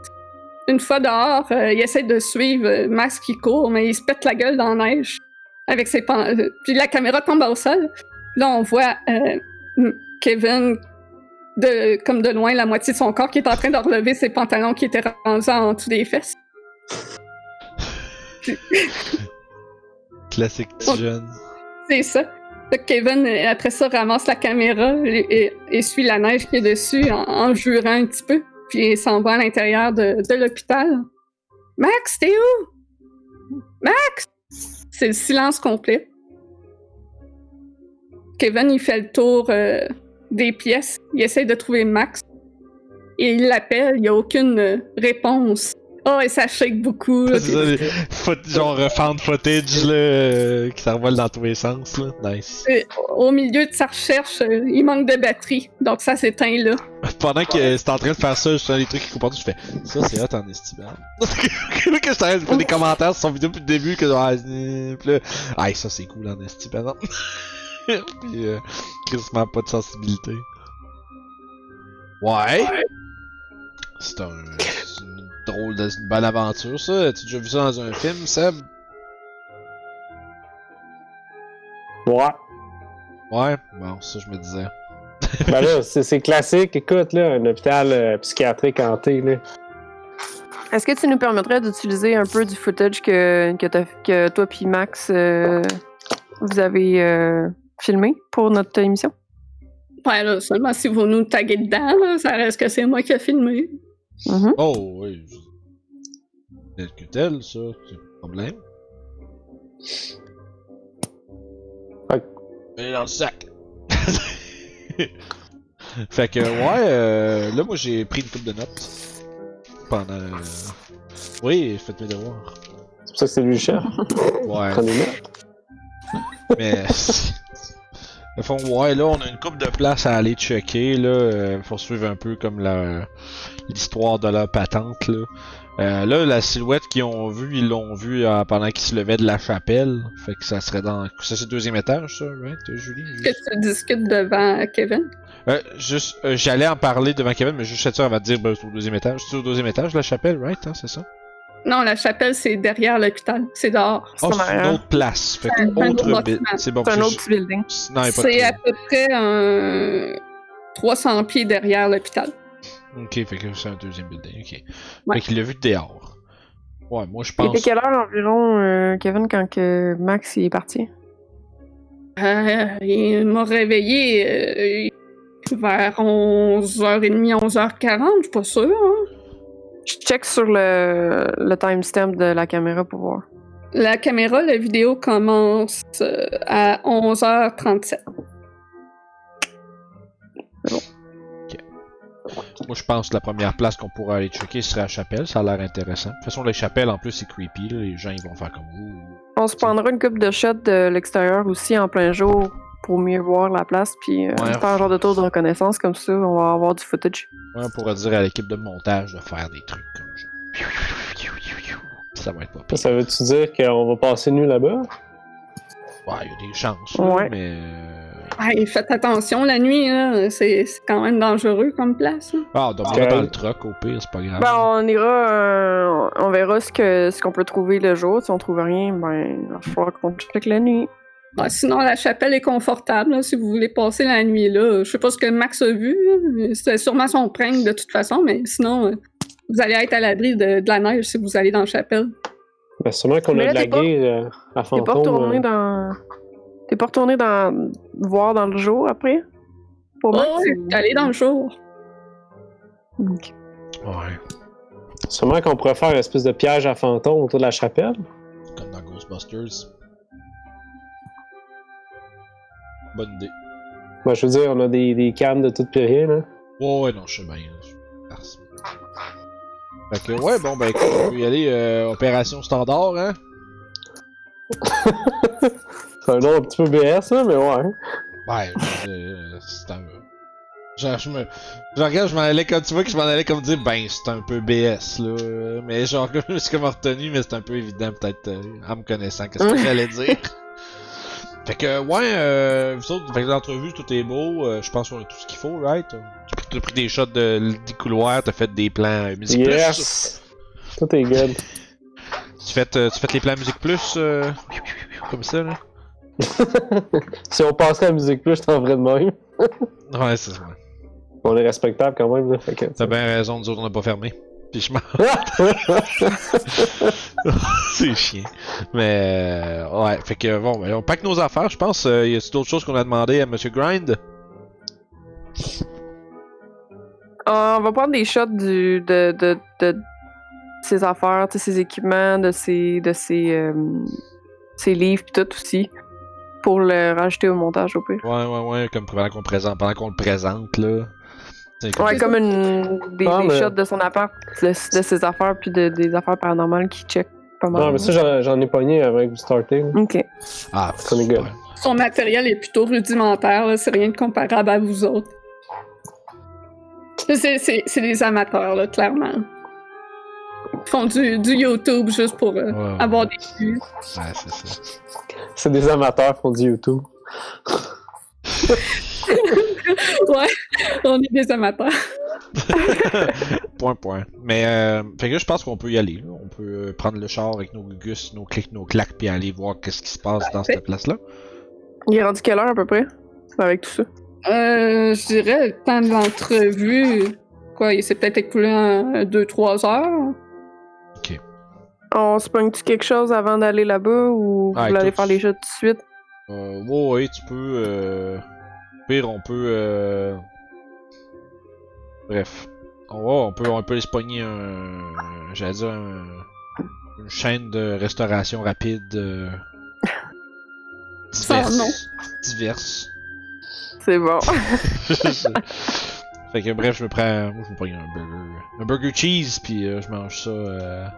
Une fois dehors, il essaie de suivre Max qui court, mais il se pète la gueule dans la neige. Avec ses pan- euh, Puis la caméra tombe au sol. Là, on voit euh, Kevin, de, comme de loin, la moitié de son corps qui est en train de relever ses pantalons qui étaient rendus en dessous des fesses.
Classique jeune.
C'est ça. Kevin, euh, après ça, ramasse la caméra et, et- essuie la neige qui est dessus en, en jurant un petit peu. Puis il s'en va à l'intérieur de, de l'hôpital. Max, t'es où? Max! C'est le silence complet. Kevin, il fait le tour euh, des pièces. Il essaie de trouver Max. Et il l'appelle, il n'y a aucune euh, réponse. Oh, et ça shake beaucoup. là,
C'est ça, foot- genre euh, found footage là, euh, qui s'envole dans tous les sens. Là. Nice.
au milieu de sa recherche, euh, il manque de batterie. Donc ça s'éteint là. *laughs*
Pendant que c'était en train de faire ça, je fais des trucs qui partout, je fais ça c'est hot en estime. *laughs* *laughs* que je t'arrête de faire des commentaires sur son vidéo depuis le début que ah, euh, pis là, ah ça c'est cool en estime. Puis euh, quasiment pas de sensibilité. Ouais. C'est un c'est une drôle de c'est une bonne aventure ça. As-tu déjà vu ça dans un film, Seb?
Ouais.
Ouais, bon, ça je me disais.
Ben là, c'est classique. Écoute, là, un hôpital euh, psychiatrique hanté, là.
Est-ce que tu nous permettrais d'utiliser un peu du footage que, que, toi puis Max euh, vous avez euh, filmé pour notre émission?
Ouais, là, seulement si vous nous taguez dedans, là, ça reste que c'est moi qui ai filmé.
Mhm.
Oh oui. Tel que tel, ça, c'est de problème.
Fait
Mais dans le sac. *laughs* fait que ouais, euh, là moi j'ai pris une coupe de notes. Pendant. euh, Oui, faites mes devoirs.
C'est pour ça que c'est lui le chef.
Ouais. Mais. *laughs* Ouais, là, on a une coupe de place à aller checker, là. Euh, faut suivre un peu comme l'histoire de la patente, là. Euh, là, la silhouette qu'ils ont vue, ils l'ont vue euh, pendant qu'ils se levaient de la chapelle. Fait que ça serait dans. Ça, c'est le deuxième étage, ça, right, Julie?
Est-ce que tu discutes devant Kevin?
Euh, juste, euh, j'allais en parler devant Kevin, mais juste ça, elle va te dire, ben, c'est au deuxième étage. C'est au deuxième étage, la chapelle, right, hein, c'est ça?
Non, la chapelle, c'est derrière l'hôpital. C'est dehors.
Oh, c'est une autre place. Fait
C'est un
autre
autre
bit.
bâtiment.
C'est bon,
C'est un
parce
autre
que
petit building.
il
C'est à peu près un 300 pieds derrière l'hôpital.
Ok, fait que c'est un deuxième building, ok.
Ouais.
Fait qu'il l'a vu de dehors. Ouais, moi je
Il
pense.
était quelle heure environ, euh, Kevin, quand que Max y est parti?
Euh, il m'a réveillé euh, vers 11h30, 11h40, je suis pas sûre. hein.
Je check sur le, le timestamp de la caméra pour voir.
La caméra, la vidéo commence euh, à 11h37.
Moi je pense que la première place qu'on pourrait aller checker serait la chapelle, ça a l'air intéressant. De toute façon, les chapelles en plus c'est creepy, là. les gens ils vont faire comme ouh.
On se prendra une coupe de shots de l'extérieur aussi en plein jour pour mieux voir la place, puis euh,
Ouais.
faire un genre de tour de reconnaissance comme ça, on va avoir du footage.
Ouais, on pourrait dire à l'équipe de montage de faire des trucs comme ça. Ça va être pas pire.
Ça veut-tu dire qu'on va passer nu là-bas?
Ouais, il y a des chances, là,
Ouais.
mais. euh,
Hey, faites attention la nuit, là. C'est quand même dangereux comme place. hein.
Ah, on dormira
Ok.
dans le truck au pire, c'est pas grave.
Ben, on ira, euh, on verra ce que ce qu'on peut trouver le jour. Si on trouve rien, ben, il va falloir qu'on check la nuit.
Ouais, sinon, la chapelle est confortable là, si vous voulez passer la nuit là. Je sais pas ce que Max a vu. C'était sûrement son prank de toute façon, mais sinon, euh, vous allez être à l'abri de, de la neige si vous allez dans la chapelle.
Ben, sûrement qu'on a de la
t'es pas-
guerre euh, à
T'es
fantôme.
pas retourné
euh,
dans. T'es pas retourné dans. voir dans le jour après? Pour Max?
Oh, allez dans le jour.
Ok.
Ouais,
Sûrement qu'on pourrait faire une espèce de piège à fantôme autour de la chapelle.
comme dans Ghostbusters. Bonne idée.
Moi, je veux dire, on a des, des cannes de tout pis rien, là.
Ouais, ouais, non, je sais bien. là. Fait que, ouais, bon, ben, écoute, on peut y aller, euh, opération standard, hein? *laughs*
C'est un nom un petit peu BS, là, mais ouais.
Ouais, euh, c'est un. Genre, je me. Genre, regarde, je m'en allais comme. Tu vois que je m'en allais comme dire, ben, c'est un peu BS, là. Mais genre, *laughs* je me suis comme retenu, mais c'est un peu évident, peut-être, euh, en me connaissant, qu'est-ce que j'allais dire? *laughs* Fait que, ouais, euh, vous autres, fait que l'entrevue, tout est beau. euh, je pense qu'on a tout ce qu'il faut, right? Tu as pris des shots de, des couloirs, t'as fait des plans musique plus.
Yes! Tout est good. *laughs*
Tu fais, euh, tu fais les plans musique plus, euh, comme ça, là? *laughs*
si on passerait à Musique Plus, je t'en ferais de même.
Ouais, c'est ça.
On est respectable quand même, là.
T'as bien raison, nous autres, on n'a pas fermé. Puis je m'en *laughs* c'est chiant. Mais euh, ouais, fait que bon, ben, on pack nos affaires, je pense. Euh, y a d'autres choses qu'on a demandé à Monsieur Grind?
Ah, on va prendre des shots du, de, de, de ses affaires, de ses équipements, de ses, de ses, euh, ses livres pis tout aussi. pour le rajouter au montage au pire.
Ouais, ouais, ouais, comme pendant qu'on présente, pendant qu'on le présente, là. C'est
Ouais, comme une, des,
Ah,
des
mais-
shots de son appart, de, de ses affaires, puis de, des affaires paranormales qui check pas mal.
Non, mais ça, j'en- j'en ai pogné avec vous starter.
Ok.
Ah,
gars.
Son matériel est plutôt rudimentaire, là, c'est rien de comparable à vous autres. C'est- C'est c'est des amateurs, là, clairement. Ils font du, du YouTube juste pour euh,
Ouais, ouais.
avoir des vues.
Ouais, c'est ça.
C'est des amateurs qui font du YouTube. *laughs* *laughs*
Ouais, on est des amateurs. *laughs*
point, point. Mais, euh, fait que là, je pense qu'on peut y aller. là. On peut euh, prendre le char avec nos gus, nos clics, nos claques, puis aller voir qu'est-ce qui se passe dans cette place-là.
Il est rendu quelle heure à peu près? Avec tout ça?
Euh, je dirais le temps de l'entrevue. Quoi, il s'est peut-être écoulé en 2-3 heures.
On se pogne-tu quelque chose avant d'aller là-bas ou vous
Ah,
voulez aller faire les shots tout de suite?
Euh, ouais, ouais, tu peux. Euh... Pire, on peut. Euh... Bref. On va, on peut, on peut se pogner un. J'allais dire un- une chaîne de restauration rapide. Euh...
Sans nom.
Diverses.
C'est bon. *laughs*
fait que bref, je me prends. Moi, je me prends un burger. Un burger cheese, puis euh, je mange ça euh,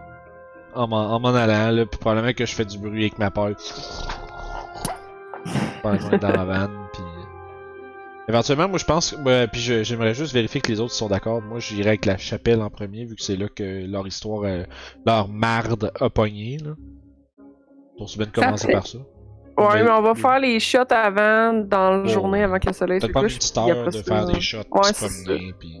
en m'en en m'en allant, là. Puis probablement que je fais du bruit avec ma peur. Pendant qu'on est dans la vanne. Éventuellement, moi je pense. puis j'aimerais juste vérifier que les autres sont d'accord. Moi j'irai avec la chapelle en premier, vu que c'est là que leur histoire, euh, leur marde a pogné, là. Donc c'est bien de commencer par ça.
Ouais,
Mais-
mais on va faire les shots avant, dans la
Ouais.
journée, avant que le soleil se
Peut-être prendre une
couche.
petite heure de
ça-
faire des shots,
Ouais,
se
c'est
promener, puis.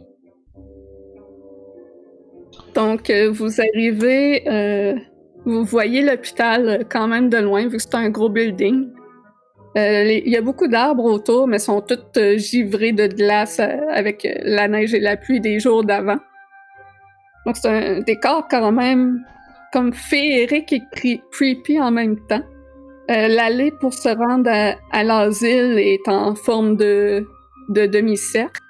Donc, euh, vous arrivez, euh, vous voyez l'hôpital euh, quand même de loin, vu que c'est un gros building. Euh, Il y a beaucoup d'arbres autour, mais sont toutes euh, givrés de glace euh, avec la neige et la pluie des jours d'avant. Donc, c'est un décor quand même comme féerique et cre- creepy en même temps. Euh, L'allée pour se rendre à, à l'asile est en forme de, de demi-cercle.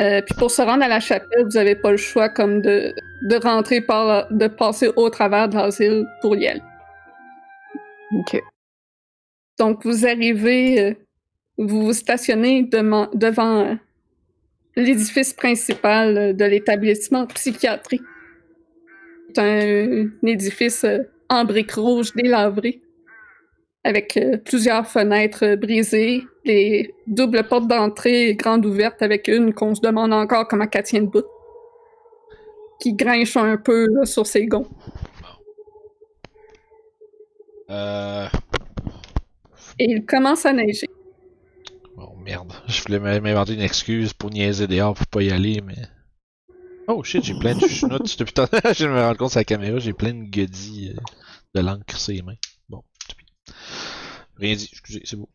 Euh, puis pour se rendre à la chapelle, vous n'avez pas le choix comme de, de rentrer par de passer au travers de l'asile pour y aller.
Ok.
Donc vous arrivez, euh, vous vous stationnez devant euh, l'édifice principal euh, de l'établissement psychiatrique. C'est un, édifice en briques rouges délabré, avec plusieurs fenêtres brisées, les doubles portes d'entrée grandes ouvertes avec une qu'on se demande encore comment qu'elle tient debout, qui grinche un peu sur ses gonds. Et il commence à neiger.
Oh merde, je voulais m'inventer une excuse pour niaiser dehors pour pas y aller, mais. Oh shit, j'ai plein de *laughs* chenoutes depuis *laughs* tantôt. je me rendre compte sur la caméra, j'ai plein de godilles euh, de l'encre sur les mains. Bon. Rien dit, excusez, c'est beau.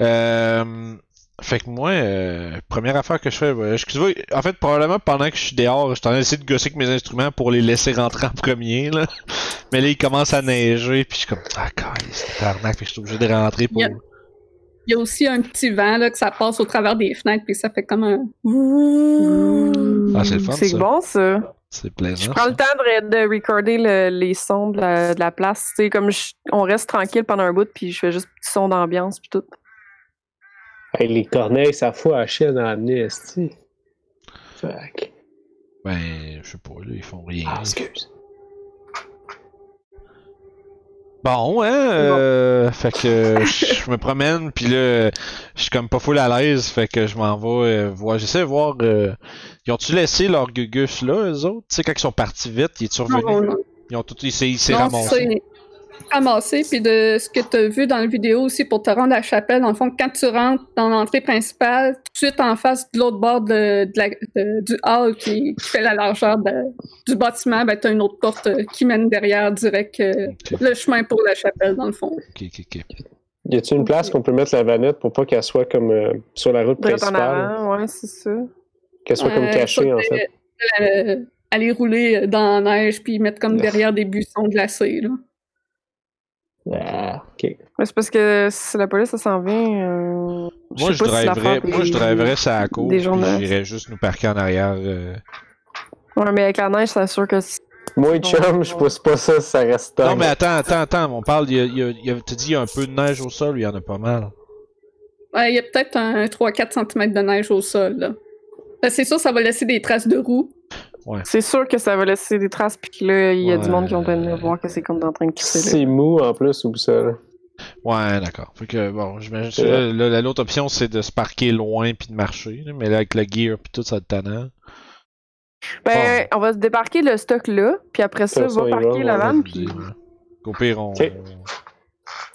Euh. Fait que moi, euh, première affaire que je fais, ouais, excusez-moi, en fait, probablement pendant que je suis dehors, je suis en train d'essayer de gosser avec mes instruments pour les laisser rentrer en premier, là. *laughs* Mais là, il commence à neiger, puis je suis comme, ah, c'est tarnac, fait que je suis obligé de rentrer pour.
Yep. Il y a aussi un petit vent là, que ça passe au travers des fenêtres, puis ça fait comme un.
Ah, c'est le fun,
C'est
ça.
bon, ça.
C'est plaisant.
Je prends le temps de, de recorder le- les sons de la, de la place. Tu sais, comme je- on reste tranquille pendant un bout, puis je fais juste petit son d'ambiance, puis tout.
Hey, les corneilles, ça fout à la nez, esti. Fuck.
Ben, je sais pas, là, ils font rien.
Ah, excuse.
Bon, hein, euh, fait que je me promène, puis là, je suis comme pas full à l'aise, fait que je m'en vais euh, voir. J'essaie de voir, euh, ils ont-tu laissé leur gugus là, eux autres? Tu sais, quand ils sont partis vite, ils sont revenus? Ils ont tout, ils s'est ils s'est
Non,
ramassé.
Ramassé, puis de ce que tu as vu dans la vidéo aussi pour te rendre à la chapelle, dans le fond, quand tu rentres dans l'entrée principale, tout de suite en face de l'autre bord de, de la- de- du hall qui, qui fait la largeur de- du bâtiment, ben, tu as une autre porte euh, qui mène derrière direct euh, le chemin pour la chapelle, dans le fond.
ok, ok, ok.
Y a-t-il une place qu'on peut mettre la vanette pour pas qu'elle soit comme euh, sur la route
en
principale?
avant, ouais, c'est ça.
Qu'elle soit comme
Euh,
cachée, en fait.
aller rouler dans la neige puis mettre comme derrière des buissons glacés. Là.
Ah, ok.
Mais c'est parce que si la police, ça s'en vient. euh,
Moi, je
pas si
driverais,
l'affaire
moi, je driverais ça à court, j'irais juste nous parquer en arrière. euh,
Ouais, mais avec la neige, c'est sûr que si
Moi, chum, je pousse pas ça, ça reste
Non, mais attends, attends, attends, on parle, il y a, il y tu dis il y a un peu de neige au sol, il y en a pas mal.
Ouais, il y a peut-être un 3-4 cm de neige au sol. là. Euh, C'est sûr, ça va laisser des traces de roues.
C'est sûr que ça va laisser des traces, puis que là, il y a du monde qui vont venir voir que c'est comme en train de crisser. là.
C'est mou en plus ou ça. là.
Ouais, d'accord. Fait que, bon, j'imagine que
Ouais.
là, là, l'autre option, c'est de se parquer loin puis de marcher, là, mais là, avec le gear puis tout, ça être tannant.
Ben, on va se débarquer le stock là, puis après ça,
Ça, ça,
va parquer
va,
la
ouais.
vanne, puis.
Au pire, on.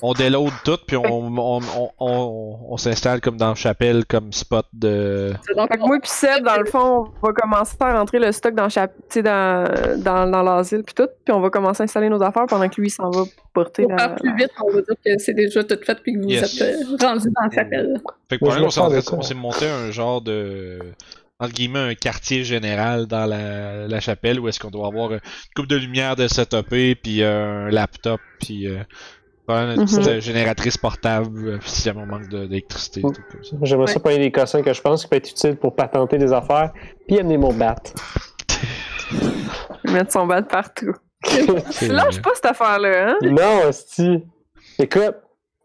On déload tout, puis on, on, on, on, on s'installe comme dans Chapelle, comme spot de.
Donc,
Fait que moi puis Seb, dans le fond, on va commencer à rentrer le stock dans, chap- tu sais, dans, dans, dans l'asile puis tout, puis on va commencer à installer nos affaires pendant que lui s'en va porter
pour
la...
faire plus vite, on va dire que c'est déjà tout fait puis que vous
Yes.
êtes euh, rendu dans la chapelle.
Fait que pour
je
on s'est monté un genre de. Entre guillemets, un quartier général dans la, la chapelle où est-ce qu'on doit avoir une coupe de lumière de setuper, puis un laptop, puis euh, une
Mhm.
petite euh, génératrice portable euh, si jamais on manque d'électricité, tout comme ça.
J'aimerais ça payer des cossins que je pense qui peut être utile pour patenter des affaires, puis amener mon bat. *laughs*
mettre son bat partout. Lâche pas cette affaire-là, hein?
non, hostie. Écoute,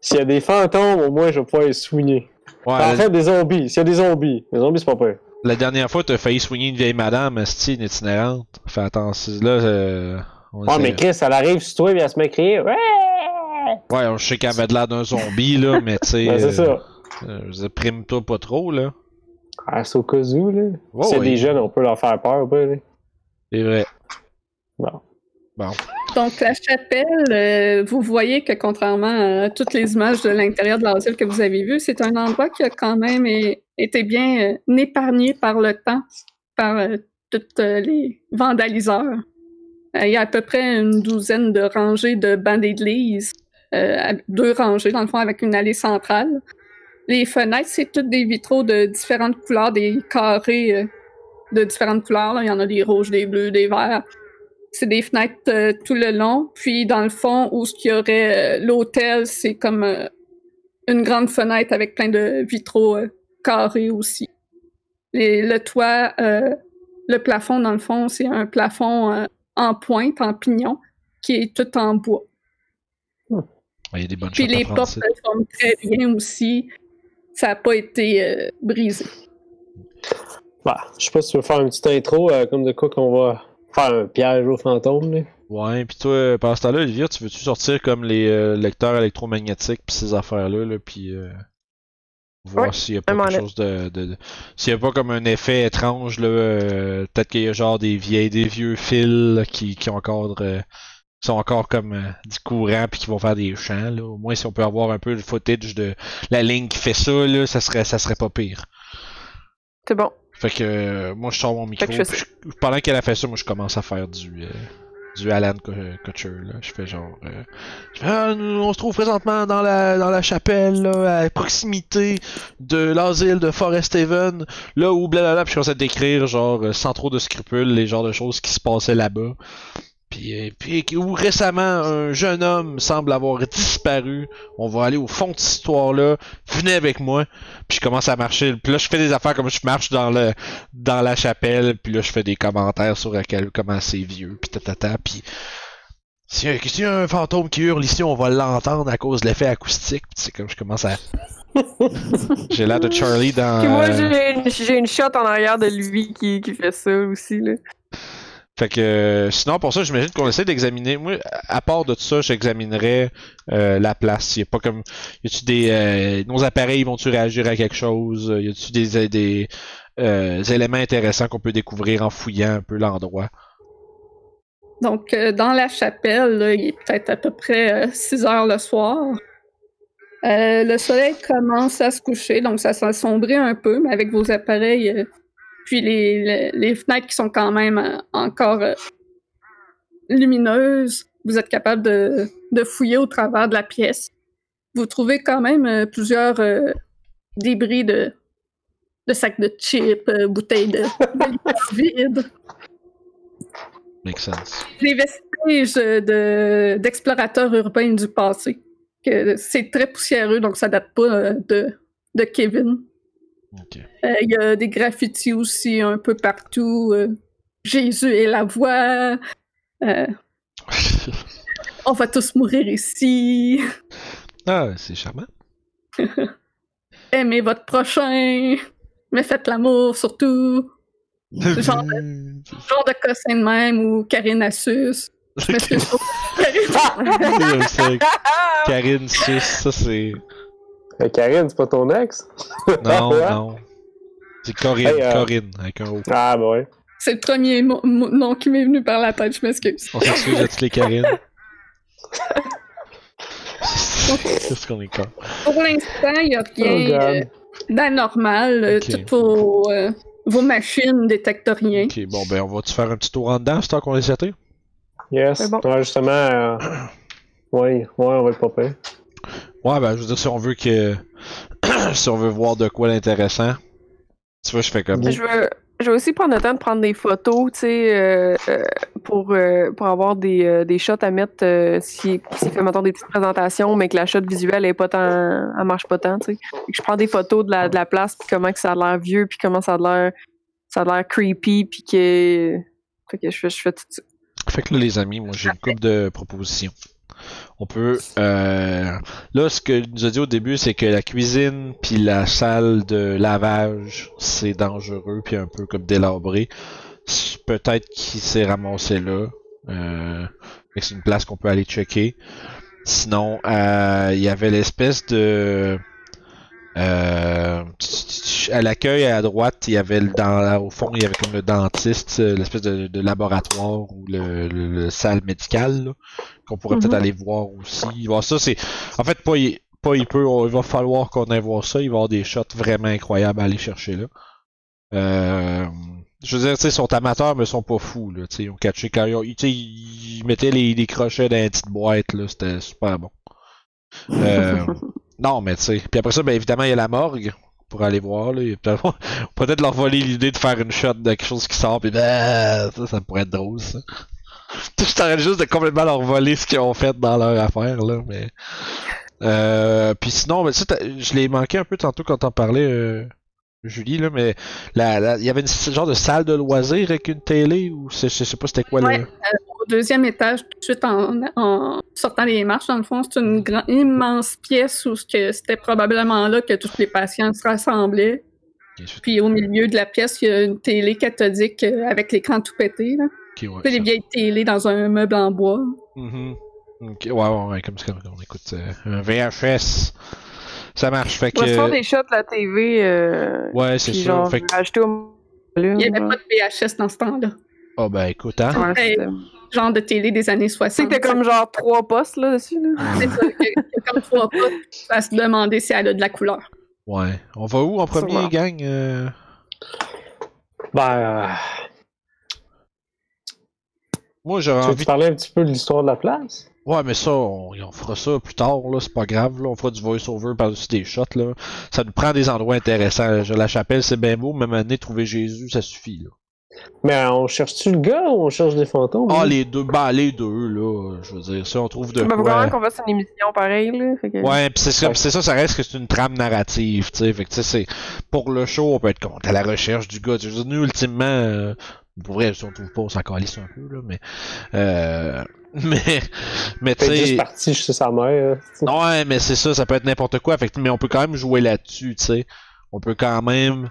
s'il y a des fantômes, au moins je vais pouvoir les soigner.
Ouais,
en
la,
fait, des zombies. S'il y a des zombies, les zombies, c'est pas peur.
la dernière fois, t'as failli soigner une vieille madame, esti, une itinérante. Fais attention, là, euh, on
Ouais,
essaie-
mais Chris, elle arrive sur toi et elle se met à crier. Ouais!
Ouais, on sait qu'elle avait de l'air d'un zombie, là, mais tu sais. *laughs*
Ben, c'est ça.
euh, je dis, prime-toi pas trop, là.
Ah, c'est au cas où, là.
Ouais.
des jeunes, on peut leur faire peur, pas, là.
C'est vrai.
Bon.
Bon.
Donc, la chapelle, euh, vous voyez que contrairement à toutes les images de l'intérieur de l'asile que vous avez vues, c'est un endroit qui a quand même été bien euh, épargné par le temps, par euh, tous euh, les vandaliseurs. Euh, il y a à peu près une douzaine de rangées de bancs d'église, euh, deux rangées dans le fond avec une allée centrale. Les fenêtres, c'est toutes des vitraux de différentes couleurs, des carrés euh, de différentes couleurs. Il y en a des rouges, des bleus, des verts. C'est des fenêtres euh, tout le long. Puis dans le fond, où ce qu'il y aurait euh, l'hôtel, c'est comme une grande fenêtre avec plein de vitraux carrés aussi. Le toit, le plafond, dans le fond, c'est un plafond en pointe, en pignon, qui est tout en bois.
Il y a des bonnes
Puis les portes elles forment très bien aussi. Ça n'a pas été euh, brisé.
Bah, je sais pas si tu veux faire une petite intro, euh, comme de quoi qu'on va faire un piège aux fantômes, là.
Ouais, pis toi, pendant ce temps-là, Olivia, tu veux-tu sortir comme les euh, lecteurs électromagnétiques pis ces affaires-là, là, pis euh, voir
Ouais,
s'il y a pas
un
quelque chose de... de, de- s'il y a pas comme un effet étrange, là, euh, peut-être qu'il y a genre des vieilles, des vieux fils là, qui, qui ont encore... euh, qui sont encore comme euh, du courant puis qui vont faire des chants, là. Au moins, si on peut avoir un peu le footage de la ligne qui fait ça, là, ça serait, ça serait pas pire.
C'est bon.
Fait que euh, moi je sors mon micro.
que je
pendant qu'elle a fait ça, moi je commence à faire du euh, du Alan Kutcher là. Je fais genre je fais, Ah, on se trouve présentement dans la dans la chapelle là, à proximité de l'asile de Forest Haven, là où blablabla, puis je commence à décrire genre sans trop de scrupules les genres de choses qui se passaient là-bas. Puis, euh, puis où récemment un jeune homme semble avoir disparu. On va aller au fond de cette histoire-là. Venez avec moi. Puis je commence à marcher. Puis là, je fais des affaires comme je marche dans le dans la chapelle. Puis là, je fais des commentaires sur à quel, comment c'est vieux. Puis tatata. Puis s'il y, a- s'il y a un fantôme qui hurle ici, on va l'entendre à cause de l'effet acoustique. Puis c'est comme je commence à. *laughs* J'ai l'air de Charlie dans.
Puis moi,
euh,
j'ai une, une shot en arrière de lui qui, qui fait ça aussi, là.
Fait que euh, sinon pour ça j'imagine qu'on essaie d'examiner. Moi, à part de tout ça, j'examinerais euh, la place. Y a pas comme. Y a-tu des. euh, nos appareils vont-tu réagir à quelque chose? Y a-tu des, des euh, éléments intéressants qu'on peut découvrir en fouillant un peu l'endroit?
Donc, euh, dans la chapelle, il est peut-être à peu près 6 heures le soir. Euh, le soleil commence à se coucher, donc ça s'assombrit un peu, mais avec vos appareils, euh, puis les, les, les fenêtres qui sont quand même euh, encore euh, lumineuses, vous êtes capable de, de fouiller au travers de la pièce. Vous trouvez quand même euh, plusieurs euh, débris de, de sacs de chips, euh, bouteilles de, de vide
sense.
des vestiges de, d'explorateurs urbains du passé. C'est très poussiéreux, donc ça date pas de, de Kevin. Euh, Il y a des graffitis aussi un peu partout. euh, Jésus est la voix. Euh, *laughs* on va tous mourir ici.
ah, c'est charmant. *laughs*
Aimez votre prochain. Mais faites l'amour surtout. *laughs* Genre Genre de cossin de même ou Karine Assus. Karine
Sus, ça c'est.
Euh, Karine, c'est pas ton ex?
Non, *laughs*
Ouais.
non. C'est Corinne,
Hey, euh,
Corinne, avec un O.
Ah, bah ouais.
C'est le premier mo- mo- nom qui m'est venu par la tête, je m'excuse.
On s'excuse à toutes les Karines. C'est ce qu'on est con.
Pour l'instant, il n'y a
Oh,
rien euh,
God.
d'anormal. Euh,
Ok.
Toutes vos, euh, vos machines détectent rien.
Ok, bon ben on va-tu faire un petit tour en dedans, c'est temps qu'on est seté?
Yes.
C'est bon.
Ouais, justement, euh... *clears throat* ouais, on va être pas pire.
Ouais, ben je veux dire, si on veut que. *clears throat* si on veut voir de quoi d'intéressant. Tu vois, je fais comme.
Je veux, je veux aussi prendre le temps de prendre des photos, tu sais, euh, euh, pour, euh, pour avoir des, euh, des shots à mettre si, si fait, mettons, des petites présentations, mais que la shot visuelle est pas tant, elle marche pas tant, tu sais. Je prends des photos de la, de la place, puis comment que ça a l'air vieux, puis comment ça a l'air, ça a l'air creepy, puis que, fait que je fais, je fais tout ça.
Fait que là, les amis, moi j'ai une couple de propositions. On peut. Euh... Là, ce que nous a dit au début, c'est que la cuisine puis la salle de lavage, c'est dangereux puis un peu comme délabré. Peut-être qu'il s'est ramassé là. Euh... C'est une place qu'on peut aller checker. Sinon, euh, il y avait l'espèce de. Euh, à l'accueil à droite, il y avait le dans, au fond, il y avait comme le dentiste, l'espèce de, de laboratoire ou le, le- le salle médicale là, qu'on pourrait
Mhm.
peut-être aller voir aussi. Ça, c'est en fait pas il, pas il peut, il va falloir qu'on aille voir ça. Il va y avoir des shots vraiment incroyables à aller chercher là. Euh, je veux dire, ils sont amateurs, mais ils sont pas fous là. Ils ont catché quand ils, ils- mettaient les, les crochets dans une petite boîte là, c'était super bon. Euh, *laughs* non, mais tu sais. Puis après ça, ben évidemment, il y a la morgue pour aller voir. *laughs* Peut-être leur voler l'idée de faire une shot de quelque chose qui sort, puis ben, ça, ça pourrait être drôle, ça. *laughs* Je t'arrête juste de complètement leur voler ce qu'ils ont fait dans leur affaire, là, mais. Euh, puis sinon, ben, ça, je l'ai manqué un peu tantôt quand t'en parlais, euh, Julie, là, mais il y avait une genre de salle de loisirs avec une télé, ou je sais pas c'était quoi,
Ouais.
là.
Au deuxième étage, tout de suite en, en sortant les marches, dans le fond, c'est une grande, immense pièce où c'était probablement là que tous les patients se rassemblaient. Puis au milieu de la pièce, il y a une télé cathodique euh, avec l'écran tout pété. Là.
Ok, ouais,
Tu sais, les vieilles télés dans un meuble en bois.
Mhm. Ok, ouais, ouais, ouais, comme ça, on écoute euh, un VHS. Ça marche, fait
On va se faire
que.
des shots de la TV, euh,
Ouais, c'est
genre,
Fait que.
au
Il n'y avait pas de VHS dans ce temps-là.
Oh, ben écoute, hein.
Ouais,
Hey.
c'était-
Genre de télé des années
Tu sais
60.
que t'as comme genre trois postes là-dessus, là.
C'est ça, comme trois pas à se demander si elle a de la couleur.
Ouais. On va où en premier,
Sûrement.
gang euh...
Ben, euh,
Moi, j'aurais
tu veux
envie.
parler un petit peu de l'histoire de la place?
Ouais, mais ça, on, on fera ça plus tard, là. C'est pas grave, là. On fera du voice-over par-dessus des shots, là. Ça nous prend des endroits intéressants. La chapelle, c'est bien beau, mais maintenant, trouver Jésus, ça suffit, là.
Mais on cherche-tu le gars ou on cherche des fantômes?
Ah, les deux, ben, les deux, là. Je veux dire, ça, on trouve de
Mais faut quand
quoi.
même qu'on fasse une émission pareille, là. Fait que...
Ouais, pis c'est ça, pis c'est ça, ça reste que c'est une trame narrative, tu sais. Fait que, tu sais, c'est. Pour le show, on peut être contre à la recherche du gars. Tu sais, nous, ultimement, euh, pour vrai, si on trouve pas, on s'en calisse un peu, là, mais. Euh. *laughs* Mais. Mais, tu sais.
parti chez sa mère. sais.
Ouais, mais c'est ça, ça peut être n'importe quoi. Fait mais on peut quand même jouer là-dessus, tu sais. On peut quand même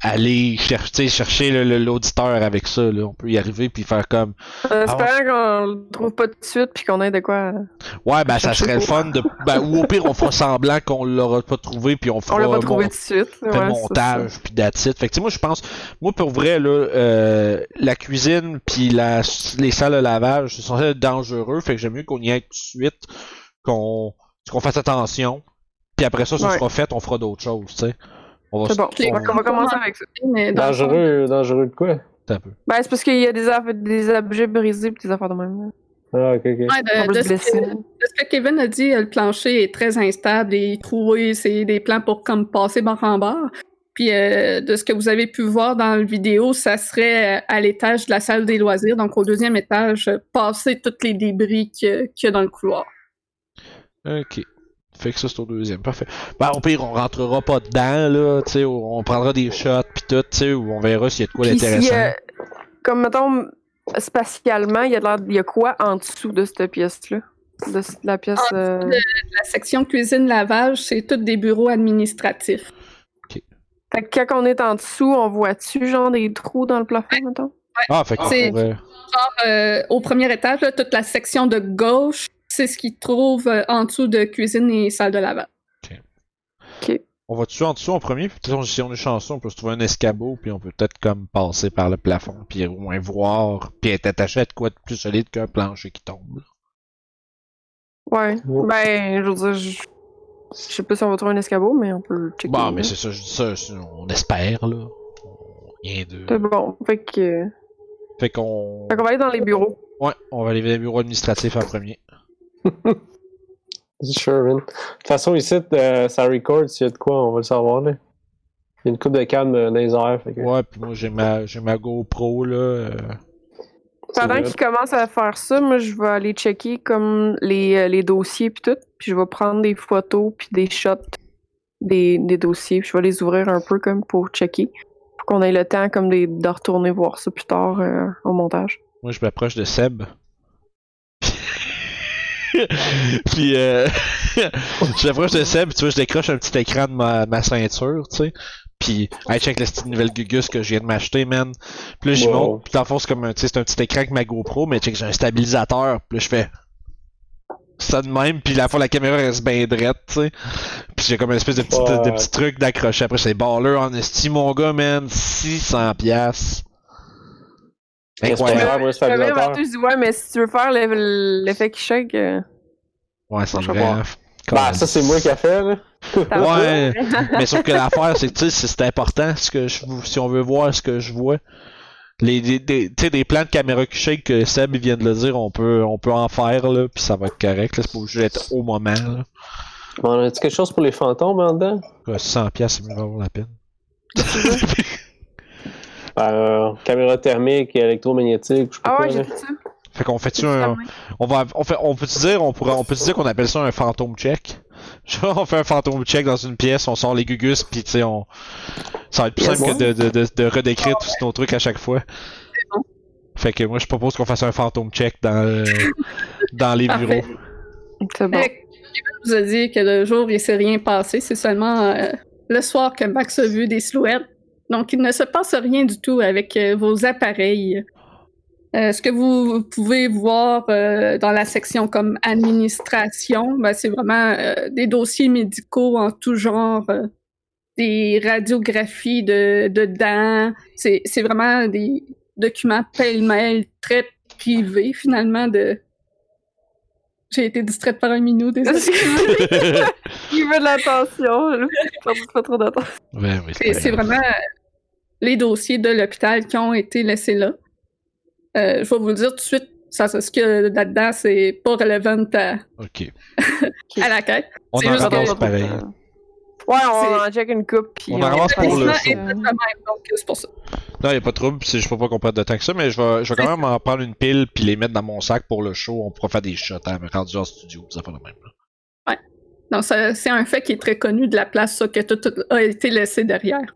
aller chercher, chercher l'auditeur avec ça, là. On peut y arriver puis faire comme.
Euh,
Ah
espérant qu'on le trouve pas tout de suite puis qu'on ait de quoi.
Ouais, ben ça serait le fun de. *laughs* Ben, ou au pire, on fera semblant qu'on l'aura pas trouvé puis on fera.
On l'a pas
mon-
trouvé tout de suite. ouais,
montage puis it. Fait que tu sais, moi je pense moi pour vrai là euh, la cuisine puis la les salles de lavage c'est censé être dangereux fait que j'aime mieux qu'on y aille tout de suite qu'on qu'on fasse attention puis après ça ça
Ouais.
sera fait on fera d'autres choses tu sais. On va
ça. C'est bon.
se-
On va, on va commencer avec ça.
Mais dans le fond,
Dangereux, dangereux de quoi?
un peu.
Ben, c'est parce qu'il y a des, objets brisés pis des affaires de même.
Ah, ok, ok.
ouais, de, ce que, de ce que Kevin a dit, euh, le plancher est très instable et c'est des plans pour comme passer bord en bord. Puis euh, de ce que vous avez pu voir dans la vidéo, ça serait euh, à l'étage de la salle des loisirs, donc au deuxième étage, passer tous les débris qu'il y y a dans le couloir.
Ok. Fait que ça c'est au deuxième. Parfait. Ben au pire on rentrera pas dedans là, tu sais, on prendra des shots puis tout, tu sais, ou on verra s'il y a de quoi d'intéressant.
Comme, mettons, spatialement, il y a, de l'air- il y a quoi en dessous de cette pièce-là? De la pièce.
En
euh,
La section cuisine-lavage, c'est tous des bureaux administratifs.
Fait que quand on est en dessous, on voit-tu genre des trous dans le plafond, mettons?
Ah, fait
C'est-
pourrait-
Euh, au premier étage, là, toute la section de gauche, c'est ce qu'ils trouvent euh, en dessous de cuisine et salle de lavage.
On va dessus en dessous en premier, puis peut-être si on est chanceux, on peut se trouver un escabeau, puis on peut peut-être comme passer par le plafond, puis au moins voir, puis être attaché à de quoi de plus solide qu'un plancher qui tombe.
Ouais. Ben, je veux dire, je je sais pas si on va trouver un escabeau, mais on peut checker.
Bon,
là.
mais c'est ça, je dis ça, on espère, là. Rien de...
C'est bon. Fait que.
Fait qu'on...
Fait qu'on va aller dans les bureaux.
Ouais, on va aller vers les bureaux administratifs en premier.
De toute façon, ici, euh, ça record s'il y a de quoi, on va le savoir, là. Il y a une coupe de calme dans les airs, fait que...
Ouais, puis moi j'ai ma, j'ai ma GoPro, là. euh,
Pendant
vrai.
qu'ils commencent à faire ça, moi, je vais aller checker comme les, euh, les dossiers puis tout. Puis je vais prendre des photos puis des shots des, des dossiers. Puis je vais les ouvrir un peu comme pour checker. Pour qu'on ait le temps comme de, de retourner voir ça plus tard euh, au montage.
Moi, je m'approche de Seb. *laughs* Puis, euh, *laughs* je m'approche de Seb, tu vois, je décroche un petit écran de ma, ma ceinture, tu sais. Puis, hey, check la petite nouvelle Gugus que je viens de m'acheter, man. Puis là, j'y
Wow.
monte. Puis, dans le fond, c'est comme un, tu sais, c'est un petit écran avec ma GoPro, mais check, j'ai un stabilisateur. Puis là, je fais ça de même. Puis, la fois, la caméra reste bien drette, tu sais. Puis, j'ai comme une espèce de petit, de, petit truc d'accrocher. Après, c'est baller en esti, mon gars, man. 600 piastres.
C'est pas
Incroyable.
grave,
ouais, mais si tu veux faire le- l'effet qui shake, euh,
Ouais, c'est
pas.
Bah, ça, c'est moi qui a fait, là.
Ouais, mais sauf que l'affaire, c'est que tu sais, c'est important ce que je, si on veut voir ce que je vois. Les, tu sais, des plans de caméra qui shake que Seb vient de le dire, on peut, on peut en faire, là, puis ça va être correct. là. C'est pas obligé d'être au moment. Là.
On a-tu quelque chose pour les fantômes en dedans?
Ouais, 100 pièces, c'est mieux d'avoir la peine. *laughs*
Euh, caméra thermique, électromagnétique, je sais pas
Ah ouais, j'ai tout ça.
Fait qu'on fait-tu un, on va, on fait, on peut-tu dire, on pourrait, on peut dire qu'on appelle ça un fantôme check? *laughs* Genre, on fait un fantôme check dans une pièce, on sort les gugus, puis tu sais, on, ça va être plus simple que de, de, de, de redécrire tous nos trucs à chaque fois. Fait que moi, je propose qu'on fasse un fantôme check dans, le- *laughs* dans les bureaux.
C'est bon.
Euh, Kevin vous a dit que le jour, il s'est rien passé. C'est seulement euh, le soir que Max a vu des silhouettes. Donc, il ne se passe rien du tout avec euh, vos appareils. Euh, ce que vous pouvez voir euh, dans la section comme administration, ben, c'est vraiment euh, des dossiers médicaux en tout genre, euh, des radiographies de, de dents. C'est vraiment des documents pêle-mêle très privés, finalement, de... J'ai été distraite par un minou, désolé. *laughs* *laughs*
Il veut de l'attention. Pas, pas trop d'attention.
Ouais,
C'est c'est vraiment euh, les dossiers de l'hôpital qui ont été laissés là. Euh, je vais vous le dire tout de suite, ça, c'est ce que là-dedans, c'est pas relevant à,
Ok. *laughs*
à la quête.
On
C'est
en
juste
ramasse
que-
pareil.
Ouais, on en check une coupe. Puis
On en ramasse pour le
c'est pour ça.
Non, y a pas de trouble, juste pour pas qu'on perde de temps que ça, mais je vais, je vais quand même en prendre une pile puis les mettre dans mon sac pour le show. On pourra faire des shots hein, rendu en studio, ça fait le même. là.
Donc, ça- c'est un fait qui est très connu de la place, ça, que tout a été laissé derrière.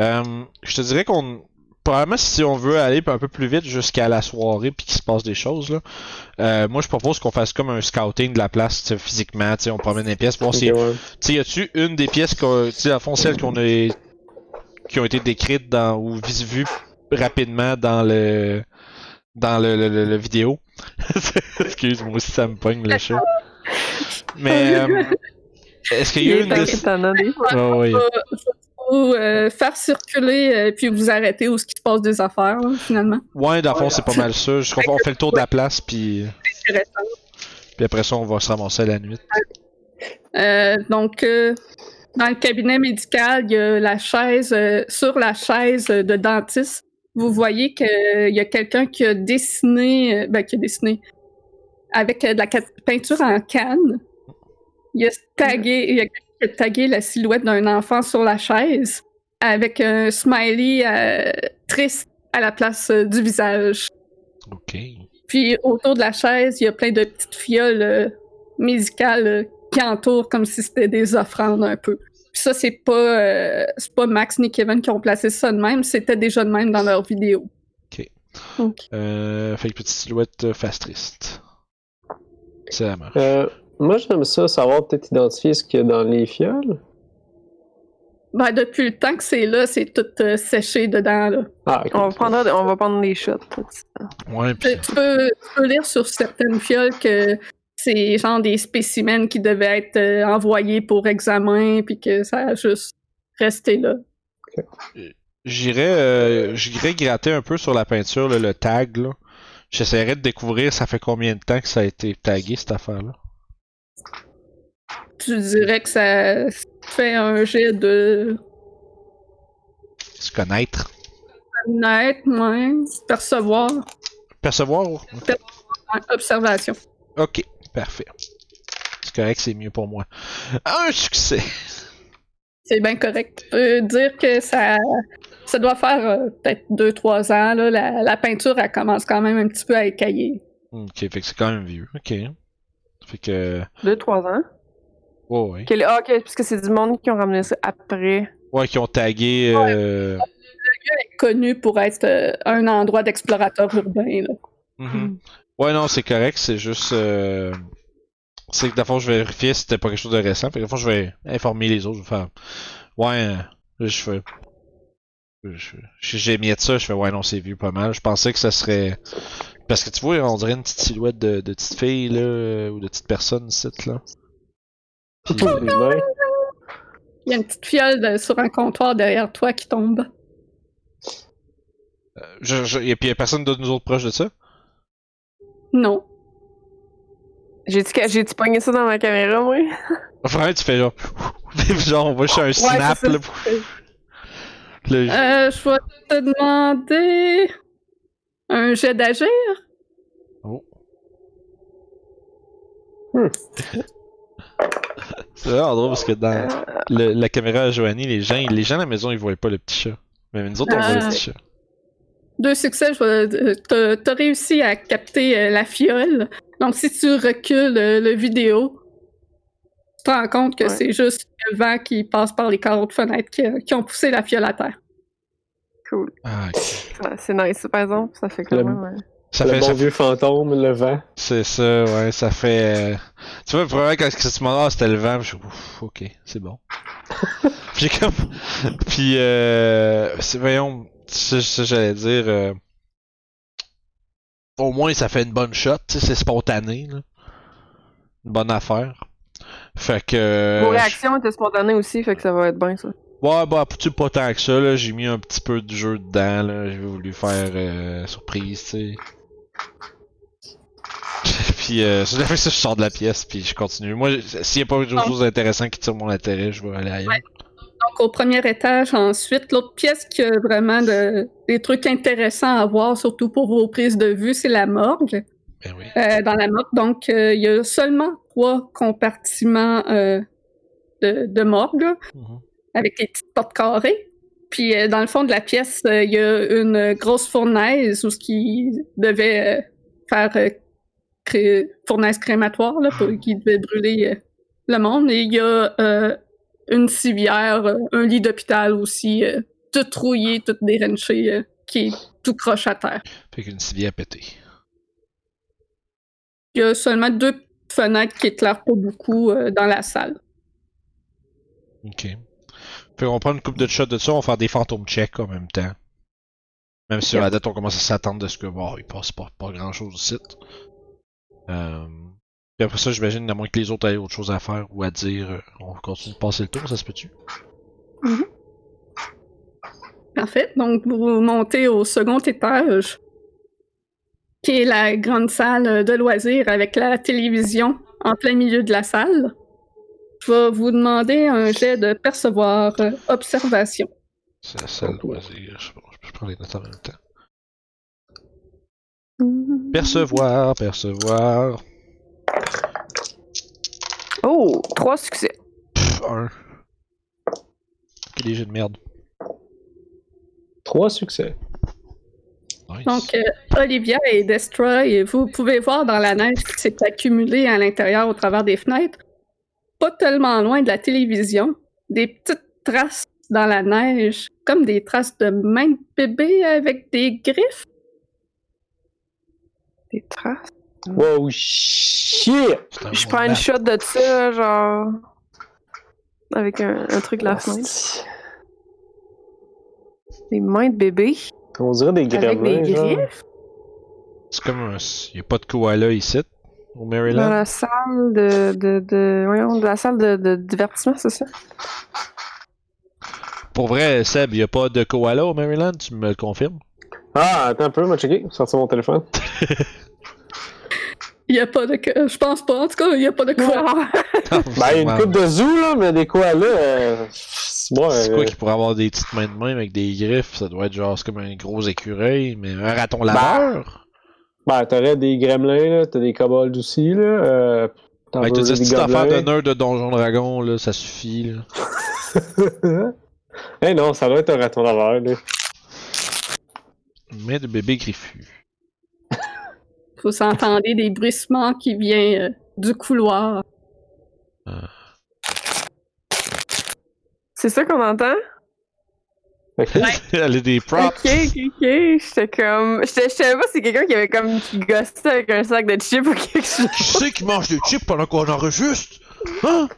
Euh, je te dirais qu'on. Probablement, si on veut aller un peu plus vite jusqu'à la soirée puis qu'il se passe des choses, là, euh, moi je propose qu'on fasse comme un scouting de la place physiquement. tu sais, On promène les pièces, voir
Ok,
si.
ouais.
Y a-tu une des pièces qu'on- tu à fond celles qu'on a. qui ont été décrites dans. ou vis- vues rapidement dans le. dans le, le, le- le vidéo? *laughs* Excuse-moi aussi, ça me pogne le chat. Mais. *laughs* euh, est-ce qu'il y a une
des fois.
Ouais,
euh, faire circuler euh, puis vous arrêter où ce qui se passe des affaires, là, finalement.
Ouais, dans le fond, c'est pas mal ça. Je crois qu'on fait le tour de la place, puis,
C'est intéressant.
puis après ça, on va se ramasser à la nuit.
Euh, donc, euh, dans le cabinet médical, il y a la chaise, euh, sur la chaise de dentiste, vous voyez qu'il y a quelqu'un qui a dessiné, euh, ben, qui a dessiné avec euh, de la peinture en canne. Il a tagué, il y a a tagué la silhouette d'un enfant sur la chaise avec un smiley euh, triste à la place euh, du visage.
Ok.
Puis autour de la chaise, il y a plein de petites fioles euh, médicales euh, qui entourent comme si c'était des offrandes un peu. Puis ça, c'est pas, euh, c'est pas Max ni Kevin qui ont placé ça de même, c'était déjà de même dans leur vidéo.
Ok.
Euh, fait que petite silhouette euh, face triste. C'est la marche.
Moi, j'aime ça, savoir peut-être identifier ce qu'il y a dans les fioles.
Ben, depuis le temps que c'est là, c'est tout euh, séché dedans. Là.
Ah.
On va prendre, on va prendre des shots.
Ouais, pis
Tu, peux, tu peux lire sur certaines fioles que c'est genre des spécimens qui devaient être euh, envoyés pour examen, puis que ça a juste resté là.
j'irais euh, j'irais gratter un peu sur la peinture, là, le tag, là. J'essaierais de découvrir ça fait combien de temps que ça a été tagué, cette affaire-là.
Tu dirais que ça fait un jet de
Se connaître.
connaître, ouais, percevoir,
Percevoir?
ouais, observation.
Ok, parfait. C'est correct, c'est mieux pour moi. Un succès!
C'est bien correct. Tu peux dire que ça, ça doit faire euh, peut-être 2-3 ans. Là. La, la peinture, elle commence quand même un petit peu à écailler.
Ok, fait que c'est quand même vieux. Ok. Fait que.
Deux, trois ans.
Ouais, ouais.
Quel- Ah, ok, parce que c'est du monde qui ont ramené ça après.
Ouais, qui ont tagué. Euh...
Connu pour être euh, un endroit d'explorateur urbain. Là.
mhm. Ouais, non, c'est correct, c'est juste. Euh... C'est que d'abord, je vais vérifier si c'était pas quelque chose de récent. Fait que d'abord, je vais informer les autres. Je vais faire. Ouais, euh, je fais. je- je- J'ai mis ça, je fais ouais non c'est vieux pas mal. Je pensais que ça serait. Parce que tu vois, on dirait une petite silhouette de, de petite fille là, euh, ou de petite personne ici là. Puis, euh.
Il y a une petite fiole de- sur un comptoir derrière toi qui tombe.
je, je- et puis y a personne de nous autres proche de ça?
Non.
J'ai-tu j'ai-tu pogné ça dans ma caméra, moi? *laughs*
Enfin, tu fais genre. *laughs* genre, on va chercher un
Ouais,
snap
ça.
là. Le-
Euh, je vais te demander un jet d'agir?
Oh. C'est vraiment drôle parce que dans le- la caméra à Joanie, les gens, les gens à la maison, ils voyaient pas le petit chat. Mais nous autres, on voit le
Ah.
petit chat.
Deux succès, euh, t'as- réussi à capter euh, la fiole. Donc, si tu recules euh, le vidéo, tu te rends compte que
Ouais.
c'est juste le vent qui passe par les carreaux de fenêtre qui, qui ont poussé la fiole à terre.
Cool.
Ah,
C'est nice, par exemple. Ça fait quand
Le-
même. ouais.
Ça
le
fait,
bon
ça
vieux fantôme, le vent.
C'est ça, ouais, ça fait. euh, Tu vois, probablement quand ce moment là c'était le vent, je suis ouf, ok, c'est bon. Puis *laughs* j'ai comme. Puis euh. c'est- Voyons, ça, ça, j'allais dire. euh, Au moins, ça fait une bonne shot, tu sais, c'est spontané, là. Une bonne affaire. Fait que. euh,
Vos réactions étaient spontanées aussi, fait que ça va être bien, ça.
Ouais, bah, tu pas tant que ça, là. J'ai mis un petit peu de jeu dedans, là. J'ai voulu faire euh, surprise, tu sais. *laughs* puis, euh, ça fait que ça, je sors de la pièce, puis je continue. Moi, s'il y a pas autre chose d'intéressant qui tire mon intérêt, je vais aller ailleurs.
Ouais. Donc, au premier étage, ensuite, l'autre pièce qui a vraiment de- des trucs intéressants à voir, surtout pour vos prises de vue, c'est la morgue.
Ben oui.
Euh, dans la morgue, donc, euh, il y a seulement trois compartiments euh, de, de morgue,
Mhm.
Avec des petites portes carrées. Puis, euh, dans le fond de la pièce, euh, il y a une grosse fournaise où ce qui devait euh, faire cré- fournaise crématoire, là, pour, qui devait brûler le monde. Et il y a une civière, un lit d'hôpital aussi, tout rouillé, tout dérenché, qui est tout croche à terre.
Fait qu'une civière pétée.
Il y a seulement deux fenêtres qui éclairent pas beaucoup dans la salle.
Ok. Fait qu'on prend une coupe de shots de ça, on va faire des fantômes checks en même temps. Même si à la date on commence à s'attendre de ce que bon, il passe pas, grand chose au site. Euh... Puis après ça, j'imagine, à moins que les autres aient autre chose à faire ou à dire, euh, on continue de passer le tour, ça se peut-tu?
Parfait. Donc, vous montez au second étage, qui est la grande salle de loisirs avec la télévision en plein milieu de la salle. Je vais vous demander un jet de percevoir euh, observation.
C'est la salle loisir, je, prendre les notes en même temps. Percevoir, percevoir.
Oh, trois succès.
Pff, un. Quel des jeux de merde.
Trois succès.
Nice.
Donc, euh, Olivia et Destroy, vous pouvez voir dans la neige qui s'est accumulée à l'intérieur au travers des fenêtres, pas tellement loin de la télévision, des petites traces dans la neige, comme des traces de mains de bébé avec des griffes.
Des traces.
Wow, shit!
Je prends une shot de ça, genre. Avec un, un truc de la fenêtre. Des mains de bébé.
On dirait des
Avec des griffes.
C'est comme un. Y a pas de koala ici, au
Dans
Maryland.
la salle de. de, de voyons, de la salle de, de divertissement, c'est ça?
Pour vrai, Seb, y a pas de koala au Maryland, tu me le confirmes?
Ah, attends un peu, moi checker. Sortir mon téléphone. *laughs*
Il n'y a pas de. Je pense pas. En tout cas, il n'y a pas de quoi.
Ben, il y a une coupe de zoo, là, mais des koalas. Euh... C'est euh,
quoi qui pourrait avoir des petites mains de même avec des griffes? Ça doit être genre, c'est comme un gros écureuil, mais un raton laveur?
Ben, t'aurais des gremlins, là. T'as des kobolds aussi, là. Euh... t'en veux
tes
des
petites affaires de nerd de Donjon Dragon, là, ça suffit, là. *laughs*
Eh non, ça doit être un raton laveur, là.
Mais de bébé griffu. *laughs*
Vous entendez des bruissements qui viennent euh, du couloir.
C'est ça qu'on entend?
Ok.
Elle a des props.
Ok, ok, ok. J'étais comme. Je savais pas si c'est quelqu'un qui avait comme. qui gossait avec un sac de chips ou quelque chose.
Qui c'est qui mange des chips pendant qu'on enregistre? Hein?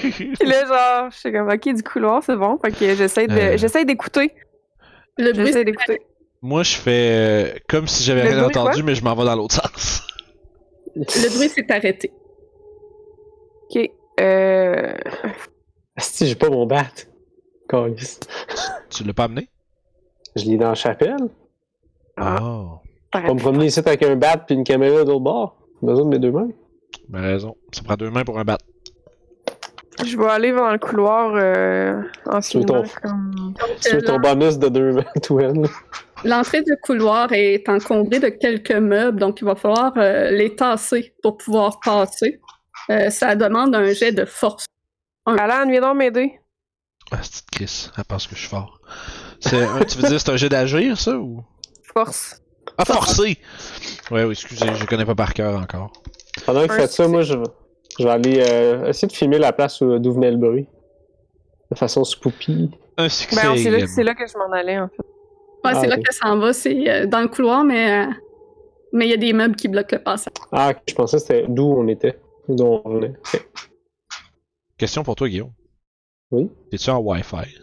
Puis là, genre, j'étais comme, ok, du couloir, c'est bon. Fait que j'essaie de.
Euh.
J'essaie d'écouter.
Le bruit,
J'essaie d'écouter.
Moi, je fais euh, comme si j'avais rien entendu, mais je m'en vais dans l'autre sens.
le bruit s'est arrêté.
Ok. Euh.
Asti, j'ai pas mon bat.
Tu l'as pas amené?
Je l'ai dans la chapelle.
Ah.
Oh.
On va me promener ici avec un bat puis une caméra d'autre bord. J'ai besoin de mes deux mains.
Ben raison. Ça prend deux mains pour un bat.
Je vais aller dans le couloir euh, anciennement.
ton-
Comme...
Tu veux ton bonus de deux mains. *laughs*
L'entrée du couloir est encombrée de quelques meubles, donc il va falloir euh, les tasser pour pouvoir passer. Euh, ça demande un jet de force.
Alan, viens donc m'aider.
Ah, c'est Chris. Elle pense que je suis fort. C'est un- tu veux dire c'est un jet d'agir, ça, ou?
Force.
Ah, forcé! Ouais, oui, excusez, je connais pas par cœur encore.
Pendant que vous faites ça,
succès.
moi, je, je vais aller euh, essayer de filmer la place où- d'où venait le bruit. De façon spoopy.
Un succès.
Ben, c'est là,
également.
c'est là que je m'en allais, en fait.
Ouais,
Ah,
c'est là que ça en va, c'est euh, dans le couloir, mais euh, mais il y a des meubles qui bloquent le passage.
Ah, je pensais que c'était d'où on était. D'où on venait.
Question pour toi, Guillaume.
Oui.
Es-tu en Wi-Fi?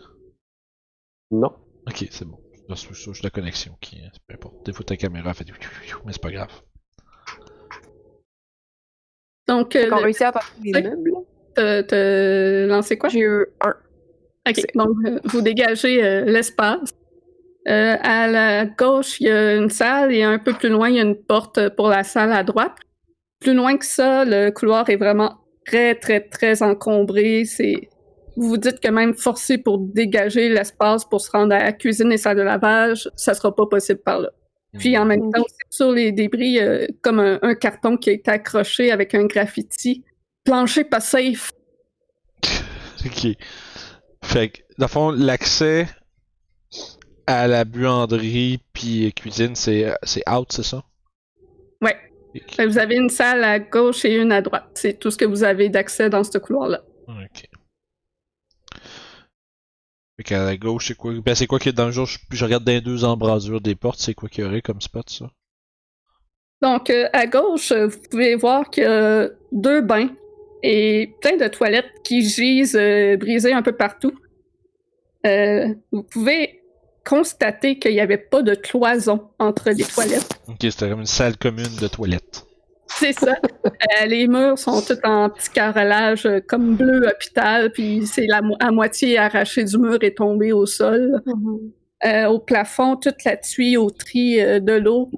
Non.
Ok, c'est bon. C'est la connexion qui. euh, Peu importe. Des fois, ta caméra fait. Mais c'est pas grave.
Donc, euh,
qu'on
le-
réussit à passer des meubles.
quoi?
J'ai eu un.
Ok, donc euh, vous dégagez euh, l'espace. Euh, à la gauche, il y a une salle et un peu plus loin, il y a une porte pour la salle à droite. Plus loin que ça, le couloir est vraiment très, très, très encombré. C'est... Vous vous dites que même forcer pour dégager l'espace pour se rendre à la cuisine et salle de lavage, ça sera pas possible par là. Puis en même temps, sur les débris, euh, comme un, un carton qui a été accroché avec un graffiti. Plancher pas safe. *laughs*
Ok. Fait que, dans le fond, l'accès à la buanderie puis cuisine, c'est c'est out, c'est ça?
Ouais. Vous avez une salle à gauche et une à droite. C'est tout ce que vous avez d'accès dans ce couloir-là.
Ok. Fait qu'à la gauche, c'est quoi? Ben, c'est quoi qu'il y a dans le jour? Je, je regarde dans les deux embrasures des portes, c'est quoi qu'il y aurait comme spot, ça?
Donc, euh, à gauche, euh, vous pouvez voir qu'il y a deux bains et plein de toilettes qui gisent euh, brisées un peu partout. Euh, vous pouvez constater qu'il n'y avait pas de cloison entre les toilettes.
Ok, c'était comme une salle commune de toilettes. *laughs*
C'est ça. Euh, les murs sont tous en petit carrelage euh, comme bleu hôpital, puis c'est la mo- à moitié arraché du mur et tombé au sol. Euh, au plafond, toute la tuyauterie euh, de l'eau,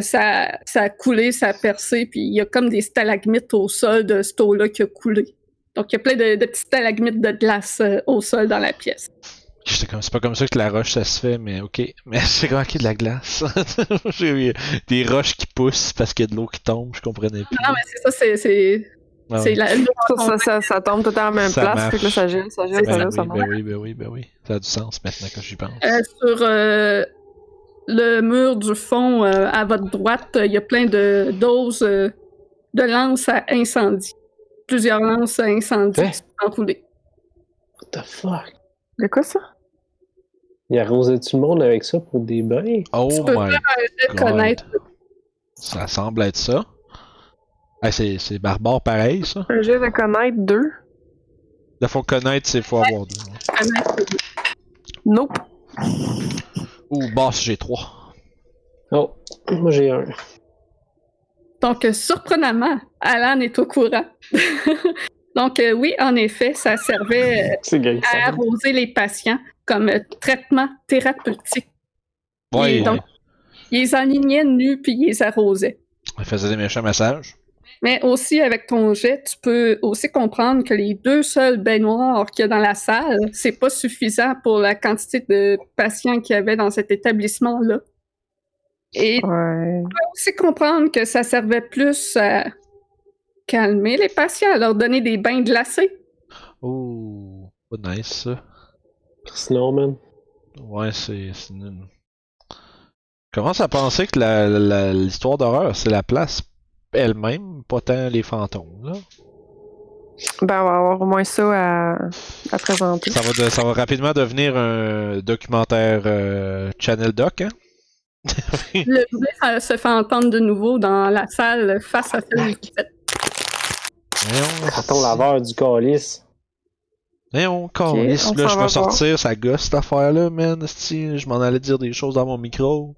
ça, ça a coulé, ça a percé, puis il y a comme des stalagmites au sol de cette eau-là qui a coulé. Donc il y a plein de, de petits stalagmites de glace au sol dans la pièce.
J'étais comme, c'est pas comme ça que la roche ça se fait, mais ok. *laughs* Mais c'est comme, ok, de la glace. *laughs* J'ai eu des roches qui poussent parce qu'il y a de l'eau qui tombe, je comprenais plus.
Non, mais c'est ça, c'est, c'est,
Ah oui.
la
Ça, ça, ça, ça tombe tout à la même
Ça
place.
marche.
Que là, ça gèle, ça gèle,
C'est
ça
ça.
gèle,
Ben
ça
oui,
monte.
ben oui, ben oui, ben oui. Ça a du sens maintenant que j'y pense.
Euh, sur euh, le mur du fond, euh, à votre droite, euh, il y a plein de doses euh, de lances à incendie. Plusieurs lances à incendie
Hein?
qui sont enroulées.
What the fuck?
De quoi ça?
Il arrosait tout le monde avec ça pour des bains?
Oh
Tu peux
my
faire un jet de
God.
connaître.
Ça semble être ça. Ah, c'est, c'est barbare pareil, ça.
Un jeu de connaître deux.
Là, faut connaître, c'est faut avoir deux.
Nope.
Ou boss, j'ai trois.
Oh, moi j'ai un.
Donc, euh, surprenamment, Alan est au courant. *laughs* Donc, euh, oui, en effet, ça servait euh, *laughs* à arroser les patients comme euh, traitement thérapeutique. Et donc- Ils les alignait nus puis ils les arrosaient.
il faisait des méchants massages.
Mais aussi, avec ton jet, tu peux aussi comprendre que les deux seuls baignoires qu'il y a dans la salle, c'est pas suffisant pour la quantité de patients qu'il y avait dans cet établissement-là. Et tu peux aussi comprendre que ça servait plus à calmer les patients, leur donner des bains glacés.
Oh, pas nice, ça.
Sinon, man.
Ouais, c'est. une- Commence à penser que la- la- l'histoire d'horreur, c'est la place elle-même, pas tant les fantômes. Là?
Ben, on va avoir au moins ça à, à présenter.
Ça, va de- ça va rapidement devenir un documentaire euh, Channel Doc, hein? *laughs*
Le bruit ça se fait entendre de nouveau dans la salle face à celle qui fait.
Voyons,
Carton laveur du calice.
Voyons, câlisse,
on
là,
s'en
je
va
vais sortir, ça gosse cette affaire-là, man. esti, Je m'en allais dire des choses dans mon micro.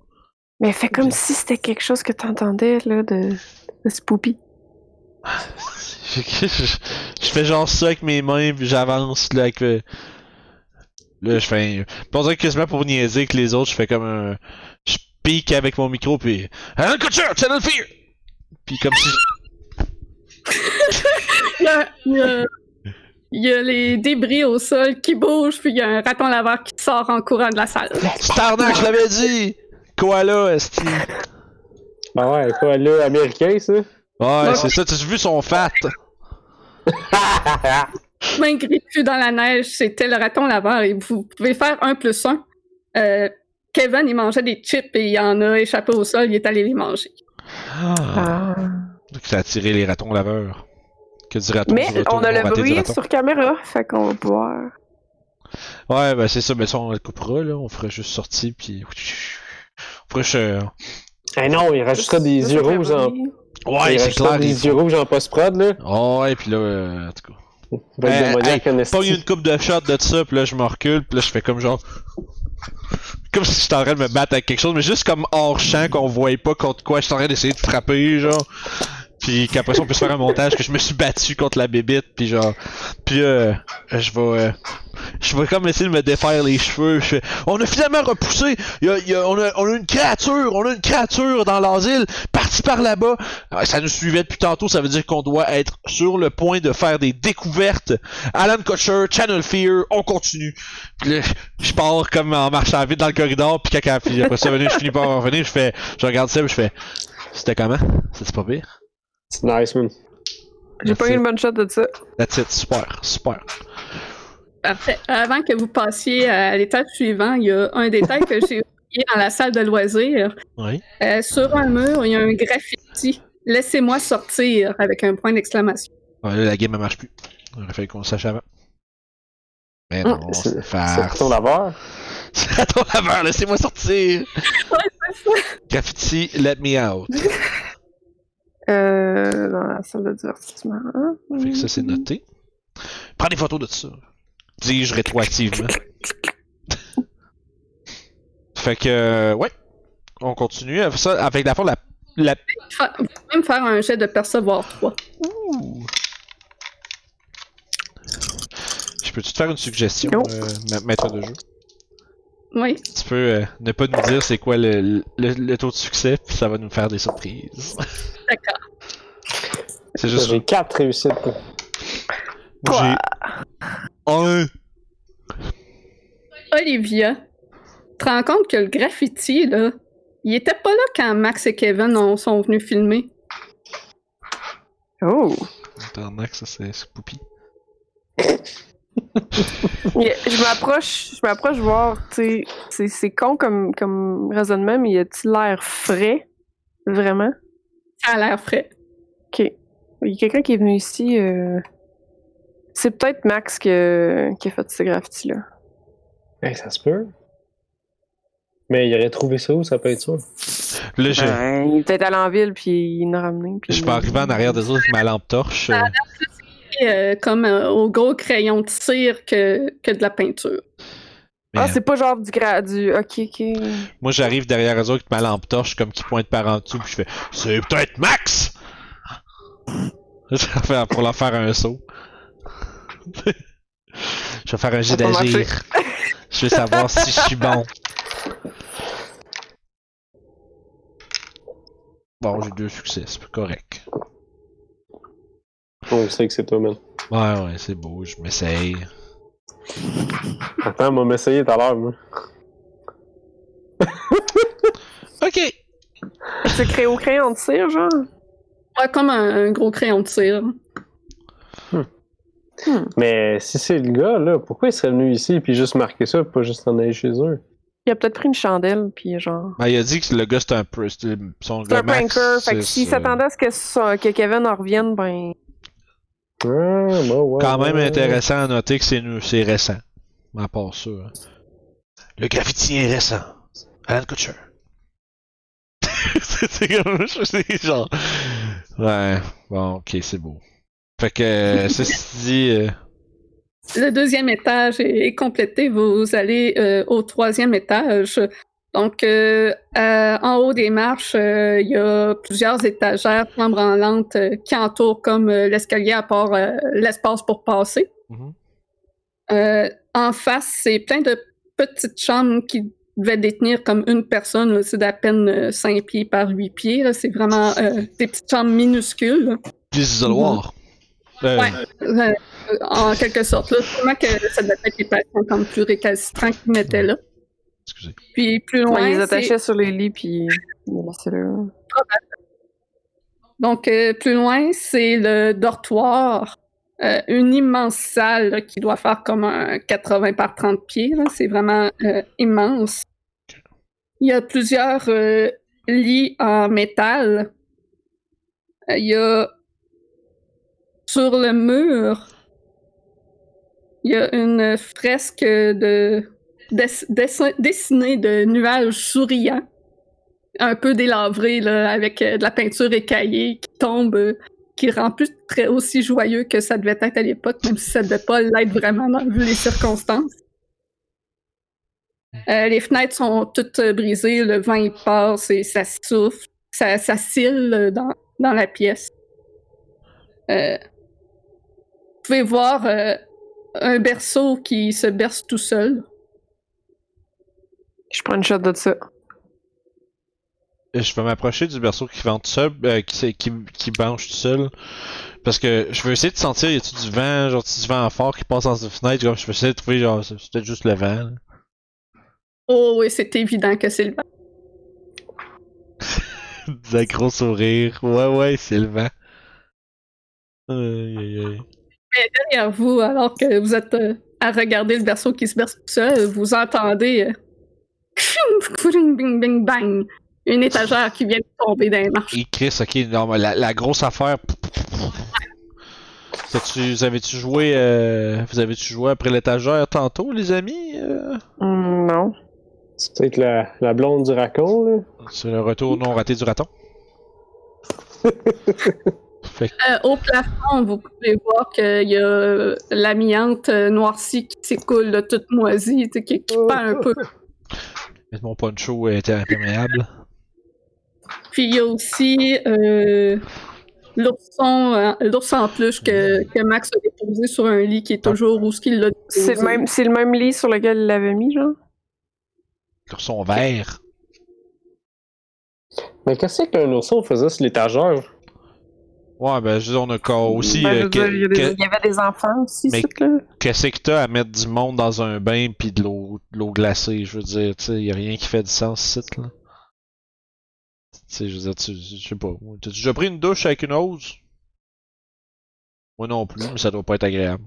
Mais fais comme si c'était quelque chose que t'entendais, là, de, de Spoopy.
je, *laughs* je- je fais genre ça avec mes mains, puis j'avance, là, avec. euh, Là, je fais. Pas dire quasiment pour niaiser que les autres, je fais comme un. Je pique avec mon micro, puis. Alan Kutcher, Channel Fear! Puis comme si.
Il y a, il y a- il y a les débris au sol qui bougent, puis il y a un raton laveur qui sort en courant de la salle.
Starnac, je l'avais dit! Koala, esti.
Ben ouais, là, américain, ça?
Ouais, c'est ça, tu as vu son fat? *laughs*
Main grippue dans la neige, c'était le raton laveur et vous pouvez faire un plus un. Euh, Kevin, il mangeait des chips et il en a échappé au sol, il est allé les manger.
Ah.
Ah.
Donc, ça a tiré les ratons laveurs? Que du raton
Mais on a le bruit sur caméra, fait qu'on va pouvoir.
Ouais, ben c'est ça, mais ça on le coupera, là. On fera juste sortir, puis. On fera juste.
Eh non, il rajoutera des
Juste
yeux rouges en.
Ouais,
il
c'est
rajoutera
clair.
des
il
yeux rouges en post-prod, là.
Ouais, puis là, euh, en tout cas.
Il va être démoniaque en esti.
Pas une coupe de shot de ça, puis là, je me recule, puis là, je fais comme genre. Comme si j'étais en train de me battre avec quelque chose, mais juste comme hors champ qu'on voyait pas contre quoi j'étais en train d'essayer de frapper, genre. Puis qu'après ça, on peut faire un montage que je me suis battu contre la bébite, puis genre. Puis euh, je vais. euh, je vais comme essayer de me défaire les cheveux. Je on a finalement repoussé. Y a- y a- on, a, on a une créature. On a une créature dans l'asile. Parti par là-bas. Ah, Ça nous suivait depuis tantôt. Ça veut dire qu'on doit être sur le point de faire des découvertes. Alan Kutcher, Channel Fear. On continue. Puis là, je pars comme en marchant vite dans le corridor. Puis quand puis après ça, je finis par revenir. Je fais, je regarde ça. Je fais, c'était comment? C'était pas pire?
C'est nice, man.
J'ai pas eu une bonne shot de ça.
That's it. Super. Super.
Parfait. Avant que vous passiez à l'étape suivant, il y a un détail que j'ai oublié dans la salle de loisirs.
Oui.
Euh, sur un mur, il y a un graffiti. Laissez-moi sortir avec un point d'exclamation.
Ouais, là, la game elle marche plus. Il aurait fallu qu'on le sache avant. Mais
Hum,
non,
C'est
c'est
c'est
farce.
ton laveur. *laughs*
C'est à ton laveur, laissez-moi sortir! *laughs*
c'est ça.
Graffiti, let me out. *laughs*
Euh, dans la salle de divertissement. hein.
Fait que ça, c'est noté. Prends des photos de ça. Dis-je rétroactivement. fait que, euh, ouais. On continue avec ça. Avec la fois, la. la...
Vous pouvez me faire un jet de percevoir 3.
Ouh. Je peux-tu te faire une suggestion, euh, ma- maître de jeu?
Oui.
Tu peux euh, ne pas nous dire c'est quoi le, le, le taux de succès, puis ça va nous faire des surprises.
D'accord.
C'est juste.
J'ai 4 réussites.
J'ai un.
Olivia, tu te rends compte que le graffiti, là, il était pas là quand Max et Kevin ont- sont venus filmer.
Oh!
Tabarnak, ça c'est c'est Poupie.
Je m'approche, je m'approche voir, tu sais, c'est- c'est con comme, comme raisonnement, mais y a-t-il l'air frais? Vraiment?
Ça a l'air frais.
Ok. Il y a quelqu'un qui est venu ici. euh, C'est peut-être Max qui a, qui a fait ce graffiti-là.
Hey, ça se peut. Mais il aurait trouvé ça où, ça peut être ça?
Là, je,
Ben, il est peut-être allé en ville, puis il nous a ramené. puis
je peux arriver en arrière des autres avec ma lampe torche. euh,
Euh, comme euh, au gros crayon de cire que, que de la peinture.
mais,
Ah, c'est pas genre du gra... du. Ok, ok.
Moi, j'arrive derrière eux autres avec ma lampe torche, comme qui pointe par en dessous, puis je fais C'est peut-être Max Je vais faire pour leur faire un saut. *laughs* je vais faire un jet d'agir. Je veux savoir si je suis bon. *laughs* Bon, j'ai deux succès, c'est correct.
On sait que c'est toi, man.
Ouais, ouais, c'est beau, je m'essaye.
Attends, on m'a essayé tout à l'heure, moi. *laughs*
Ok!
C'est créé au crayon de cire, genre?
Ouais, comme un, un gros crayon de cire.
Mais si c'est le gars, là, pourquoi il serait venu ici puis juste marquer ça, pas juste en aller chez eux?
Il a peut-être pris une chandelle, puis genre.
Ben, il a dit que le gars c'était un peu. c'était Son gars
un
Max,
pranker, fait que s'il s'attendait à ce que, que Kevin en revienne, ben.
Ouais,
Quand même
ouais, ouais.
intéressant à noter que c'est récent. À part ça. hein. Le graffiti est récent. Alan Kutcher. *laughs* c'est comme. C'est genre. Ouais. Bon, ok, c'est beau. Fait que, euh, *laughs* ceci dit. euh,
Le deuxième étage est, est complété. Vous allez euh, au troisième étage. Donc, euh, euh, en haut des marches, euh, il y a plusieurs étagères flambranlantes euh, qui entourent comme euh, l'escalier à part euh, l'espace pour passer.
mhm.
Euh, en face, c'est plein de petites chambres qui devaient détenir comme une personne. là. C'est d'à peine euh, 5 pieds par 8 pieds. là. C'est vraiment euh, des petites chambres minuscules. là.
Des isoloirs. Euh,
Ouais. Euh, en quelque sorte. Là, sûrement que ça devait être des patients comme plus récalcitrants qui mettaient là.
Excusez.
Puis plus
Ouais,
loin,
ils les
c'est-
attachaient sur les lits, puis. laissaient là.
donc euh, plus loin, c'est le dortoir. Euh, une immense salle là, qui doit faire comme un 80 par 30 pieds. C'est vraiment euh, immense. Il y a plusieurs euh, lits en métal. Euh, Il y a sur le mur, il y a une fresque de dess- dessin- dessinée de nuages souriants, un peu délavrés là, avec euh, de la peinture écaillée qui tombe, qui rend plus très aussi joyeux que ça devait être à l'époque, même si ça devait pas l'être vraiment dans, vu les circonstances. Euh, les fenêtres sont toutes euh, brisées, le vent il passe et ça souffle, ça, ça dans, dans la pièce. Vous pouvez voir un berceau qui se berce tout seul.
Je prends une shot de ça.
Je peux m'approcher du berceau qui vente tout seul, euh, qui, qui, qui banche tout seul. Parce que je veux essayer de sentir, y a-tu du vent, genre du vent fort qui passe dans une fenêtre, comme je peux essayer de trouver, genre, c'est peut-être juste le vent. là.
Oh oui, c'est évident que c'est le vent. *laughs*
Des gros sourire. Ouais, ouais, c'est le vent. Aïe, aïe, aïe.
derrière vous, alors que vous êtes euh, à regarder le berceau qui se berce tout seul, vous entendez euh, bing, bing, bang, une étagère qui vient de tomber dans les marches.
Et Chris, ok, non, mais la, la grosse affaire. T'as-tu- Vous avez-tu joué, euh, vous avez-tu joué après l'étagère tantôt, les amis? euh?
Hum, non.
C'est peut-être la, la blonde du racon, là.
C'est le retour non raté du raton. *laughs* fait
Euh, au plafond, vous pouvez voir qu'il y a l'amiante noircie qui s'écoule, toute moisie, tu qui, qui pend un peu. *laughs*
mon poncho était imperméable.
Puis il y a aussi euh, l'ourson, euh, l'ours en peluche que, que Max a déposé sur un lit qui est toujours où ce qu'il l'a déposé.
C'est le, même, c'est le même lit sur lequel il l'avait mis, genre?
L'ourson vert.
Mais qu'est-ce qu'un ourson faisait sur l'étagère?
Ouais, ben, je veux dire, on a encore aussi.
Ben,
euh,
dire, il y, a
que-
des-
que-
il y avait des enfants aussi,
Mais-. Qu'est-ce que t'as à mettre du monde dans un bain pis de l'eau de l'eau glacée? Je veux dire, tu sais, y a rien qui fait du sens ici, là. Tu sais, je veux dire, tu, je sais pas. T'as déjà pris une douche avec une hose? Moi non plus, mais ça doit pas être agréable.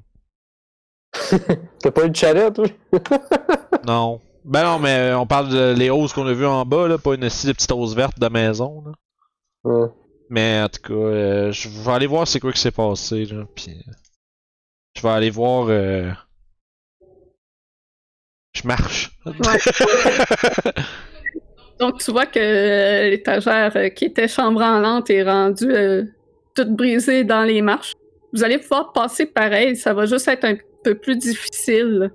*laughs*
T'as pas eu de chalet, toi? *laughs*
Non. Ben non, mais on parle de les hausses qu'on a vues en bas, là, pas une petite hausse verte de maison, là.
Ouais.
Mais en tout cas, euh, je vais aller voir c'est quoi qui s'est passé, là, euh, Je vais aller voir... euh, Je marche. *laughs*
Donc, tu vois que euh, l'étagère qui était chambranlante est rendue toute brisée dans les marches. Vous allez pouvoir passer pareil, ça va juste être un peu plus difficile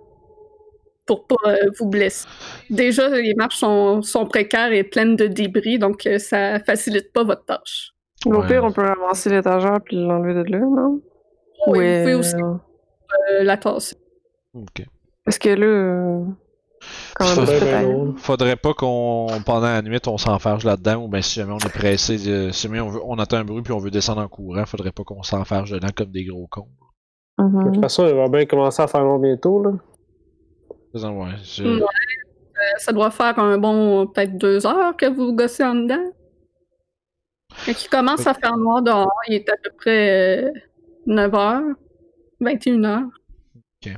pour pas vous blesser. Déjà, les marches sont, sont précaires et pleines de débris, donc ça facilite pas votre tâche.
Au
Ouais.
pire, on peut avancer l'étagère puis l'enlever de là, non?
Oui,
Ouais,
vous pouvez aussi
euh,
euh, la tasser.
Ok.
Parce que là, euh, quand même,
non.
Faudrait pas qu'on, pendant la nuit, on s'enfarge là-dedans, ou ben si jamais on est pressé, de- si jamais on, veut, on entend un bruit puis on veut descendre en courant, faudrait pas qu'on s'enfarge dedans comme des gros cons.
De
Mhm.
toute façon, il va bien commencer à faire long bientôt, là.
Ouais.
Euh, ça doit faire un bon peut-être deux heures que vous gossez en dedans. Et qui commence à faire noir dehors, il est à peu près euh, 9 heures, 21 heures.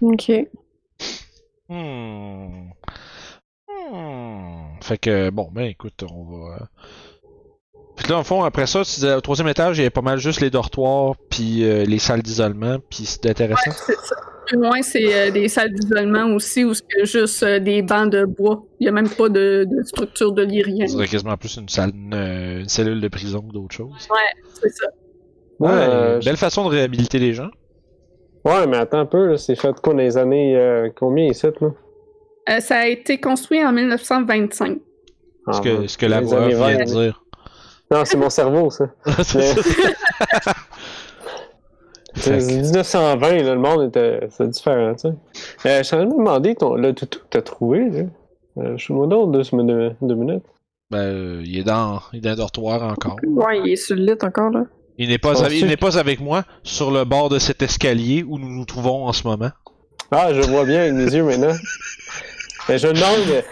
Ok.
Hmm. Hmm. Fait que, bon, ben écoute, on va. euh, Fait que là, en fond, après ça, tu disais, au troisième étage, il y avait pas mal juste les dortoirs, puis euh, les salles d'isolement, puis c'est intéressant.
C'est ça. Plus loin, c'est euh, des salles d'isolement aussi où c'est juste euh, des bancs de bois. Il n'y a même pas de, de structure de lit, rien.
Dirait quasiment plus une salle, une, euh, une cellule de prison que d'autres choses.
C'est ça.
Ouais,
Euh,
belle façon de réhabiliter les gens.
Ouais, mais attends un peu, c'est fait quoi dans les années. euh, combien ici, là?
Euh, ça a été construit en 1925.
Ah,
Ce que,
ouais.
ce que la
Les
voix
années
vient
20.
de dire.
Non, c'est mon cerveau, ça. *laughs*
C'est ça.
C'est *laughs* *laughs* 1920, là, le monde était différent, tu sais. Euh, je suis en train de me demander, ton, le toutou que t'as trouvé, là. Euh, je suis moi d'autre deux, deux, deux minutes.
Ben, euh, il est dans, il est dans le dortoir encore.
Ouais, il est sur le lit encore, là.
Il n'est pas, avec, il n'est pas avec moi sur le bord de cet escalier où nous nous trouvons en ce moment.
Ah, je vois bien avec mes yeux maintenant. Mais je me demande,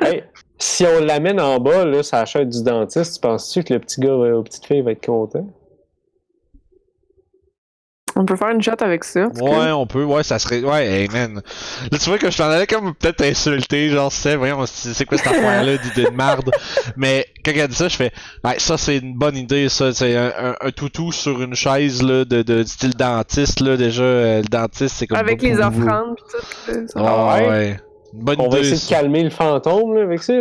hey, si on l'amène en bas, là, ça achète du dentiste, tu penses-tu que le petit gars ou petite fille va être content?
On peut faire une shot avec ça. cas.
Ouais, on peut, ouais, ça serait. Ouais, hey man. Là, tu vois que je t'en allais comme peut-être insulter, genre, c'est, voyons, c'est quoi cette affaire-là *laughs* d'idée de marde? Mais quand elle dit ça, je fais, ouais, ça c'est une bonne idée, ça. C'est un, un, un toutou sur une chaise, là, de, de style dentiste, là. Déjà, euh, le dentiste, c'est comme.
Avec les offrandes pis tout. ça.
Ouais,
Ah ouais?
ouais. Une bonne
On va
idée.
essayer de calmer le fantôme, là, avec ça.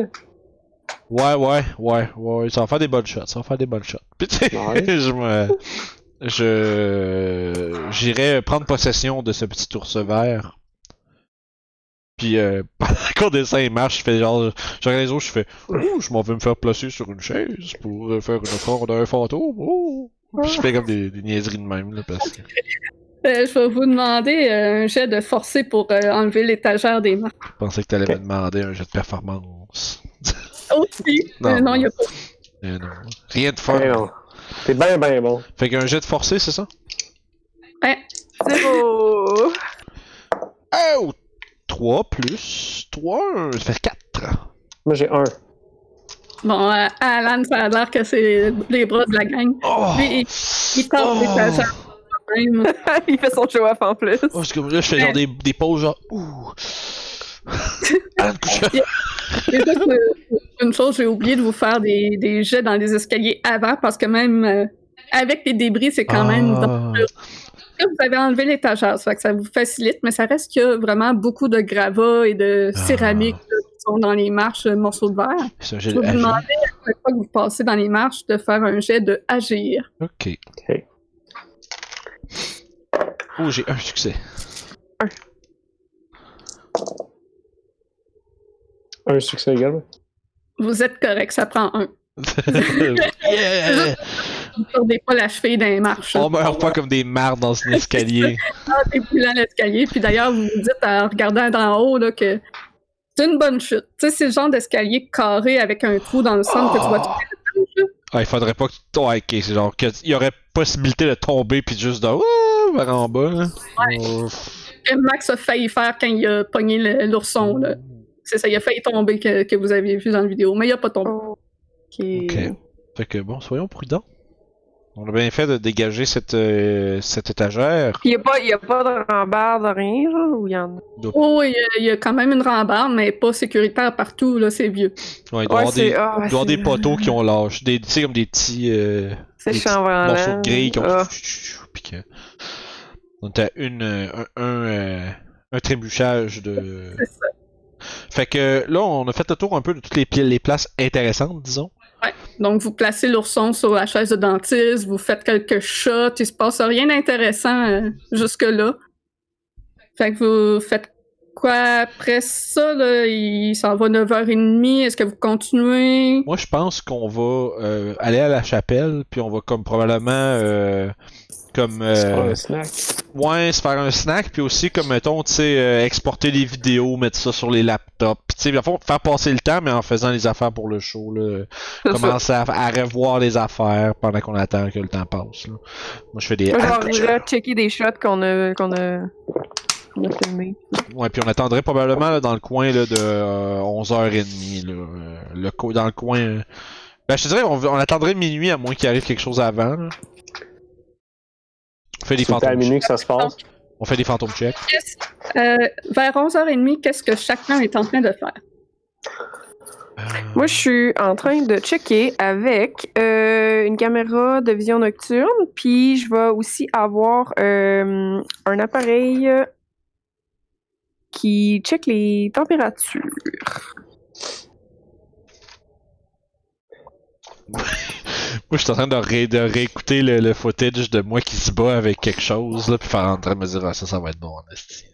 Ouais, ouais, ouais, ouais, ça va faire des bonnes shots, ça va faire des bonnes shots. Puis tu sais,
Ouais. *laughs*
je me... Je... J'irai prendre possession de ce petit ours vert. Puis euh, *laughs* pendant qu'on descend et marche, je fais genre... Je regarde les autres, je fais... Ouh, je m'en vais me faire placer sur une chaise pour euh, faire une offrande à un fantôme. Ouh. Puis je fais comme des, des niaiseries de même, là, parce que...
Euh, je vais vous demander euh, un jet de forcer pour euh, enlever l'étagère des marches.
Je pensais que t'allais
Ok.
me demander un jeu de performance.
Aussi.
Non.
Euh, non, il n'y a pas.
Euh, non. Rien de fun.
T'es bien, bien bon.
Fait qu'un jet de forcé, c'est ça?
Zéro!
Oh! 3 plus 3, ça fait 4.
Moi, j'ai un.
Bon, euh, Alan, ça a l'air que c'est les bras de la gang.
Oh!
Lui, il, il
Oh!
l'étagère même. *laughs*
il fait son show-off en plus.
Oh, c'est comme là, je fais genre des, des pauses genre. Ouh! *laughs* Alan couche.
Euh, une chose, j'ai oublié de vous faire des, des jets dans les escaliers avant parce que même euh, avec les débris, c'est quand même.
Ah.
dangereux. Là, vous avez enlevé l'étagère, ça fait que ça vous facilite, mais ça reste qu'il y a vraiment beaucoup de gravats et de
Ah.
céramique là, qui sont dans les marches, euh, morceaux de verre.
C'est un jet
Je vais vous demander à chaque fois que vous passez dans les marches de faire un jet de agir.
Ok.
Ok.
Oh, j'ai un succès.
Un succès également.
Vous êtes correct, ça prend un. *laughs*
yeah!
Vous ne tournez pas la cheville dans les marches.
On meurt pas comme des mardes dans un escalier. *laughs*
Ah, t'es plus lent l'escalier. Puis d'ailleurs, vous vous dites en regardant d'en haut là, que c'est une bonne chute. Tu sais, c'est le genre d'escalier carré avec un trou dans le centre que tu vois tout
Ah, il faudrait pas que. Ouais, ok, c'est genre qu'il y aurait possibilité de tomber puis juste de. Ouh, vers en bas, là. Oh.
que Max a failli faire quand il a pogné le- l'ourson. là. C'est ça, il a failli tomber que, que vous avez vu dans la vidéo, mais il a pas tombé.
Ok.
Fait que bon, soyons prudents. On a bien fait de dégager cette, euh, cette étagère.
Pis y a pas, y a pas de rambarde, de rien, genre, ou y en a?
Oh, il y, a, il y a quand même une rambarde, mais pas sécuritaire partout, là, c'est vieux.
Ouais, il doit y avoir des,
ah,
il doit des poteaux qui ont lâché. Des, tu sais, comme des petits. euh, des petits morceaux de grille qui ont.
Ah.
Que. À une, euh, un, un, euh, un trébuchage de.
C'est ça.
Fait que là, on a fait le tour un peu de toutes les, places intéressantes, disons.
Donc, vous placez l'ourson sur la chaise de dentiste, vous faites quelques shots, il se passe rien d'intéressant euh, jusque-là. Fait que vous faites quoi après ça, là? Il s'en va 9h30, est-ce que vous continuez?
Moi, je pense qu'on va euh, aller à la chapelle, puis on va comme probablement euh, comme
C'est pas
euh,
un snack.
ouais, se faire un snack, puis aussi comme mettons, tu sais, euh, exporter les vidéos, mettre ça sur les laptops, tu sais, faire passer le temps, mais en faisant les affaires pour le show, là, *laughs* commencer à, à revoir les affaires pendant qu'on attend que le temps passe. Là. Moi, je fais des
Moi, vais checker des shots qu'on a, qu'on a.
Ouais, puis on attendrait probablement là, dans le coin là, de euh, 11h30. Là, euh, le co- dans le coin. euh, Ben, je te dirais, on, on attendrait minuit à moins qu'il arrive quelque chose avant. Fait des fantômes
que ça se passe.
On fait des fantômes checks.
Qu'est-ce- euh, vers 11h30, qu'est-ce que chacun est en train de faire?
Euh,
Moi, je suis en train de checker avec euh, une caméra de vision nocturne, puis je vais aussi avoir euh, un appareil qui check les températures. *laughs*
Moi, je suis en train de, ré- de réécouter le, le footage de moi qui se bat avec quelque chose, là, puis faire en train de me dire, ah, ça, ça va être bon, en esti.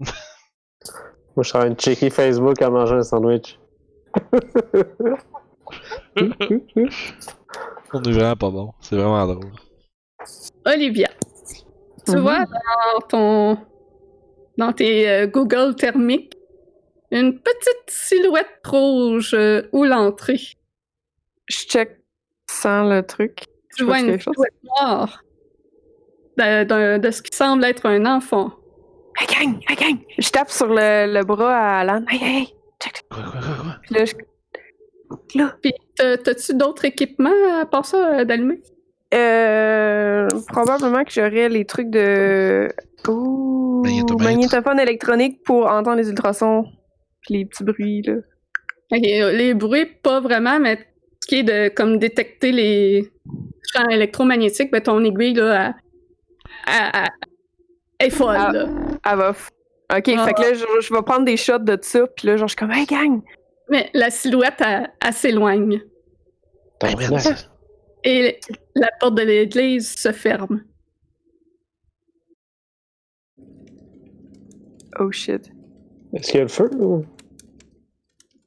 *laughs*
Moi, je suis en train de checker Facebook à manger un sandwich. *laughs*
On est vraiment pas bon. C'est vraiment drôle.
Olivia, tu
Mhm.
vois dans ton dans tes euh, Google thermiques une petite silhouette rouge euh, où l'entrée.
Je check sans le truc.
Tu
Je
vois une silhouette noire de, de- de ce qui semble être un enfant.
Hey gang, hey gang! Je tape sur le, le bras à Alan. Hey, hey, hey! Check? Puis là, je... là.
Puis t'as- t'as-tu d'autres équipements à part ça euh, d'allumer?
Euh, probablement que j'aurais les trucs de. Ouh,
Magnétomètre.
magnétophone électronique pour entendre les ultrasons. Puis les petits bruits, là.
Ok, les bruits, pas vraiment, mais de comme détecter les champs électromagnétiques, ben ton aiguille là, elle, elle- elle- elle est folle.
Ah.
là.
Ah va. f- Ok,
Ah.
fait que là, je, je vais prendre des shots de ça, puis là, genre, je suis comme, hey gang!
Mais la silhouette, elle, elle s'éloigne.
C'est-
Et la porte de l'église se ferme.
Oh shit.
Est-ce qu'il y a le feu? ou-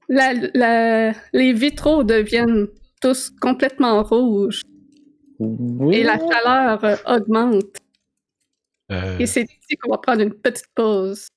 La, la- les vitraux deviennent tous complètement rouges
Oui.
et la chaleur euh, augmente.
Euh,
Et c'est ici qu'on va prendre une petite pause.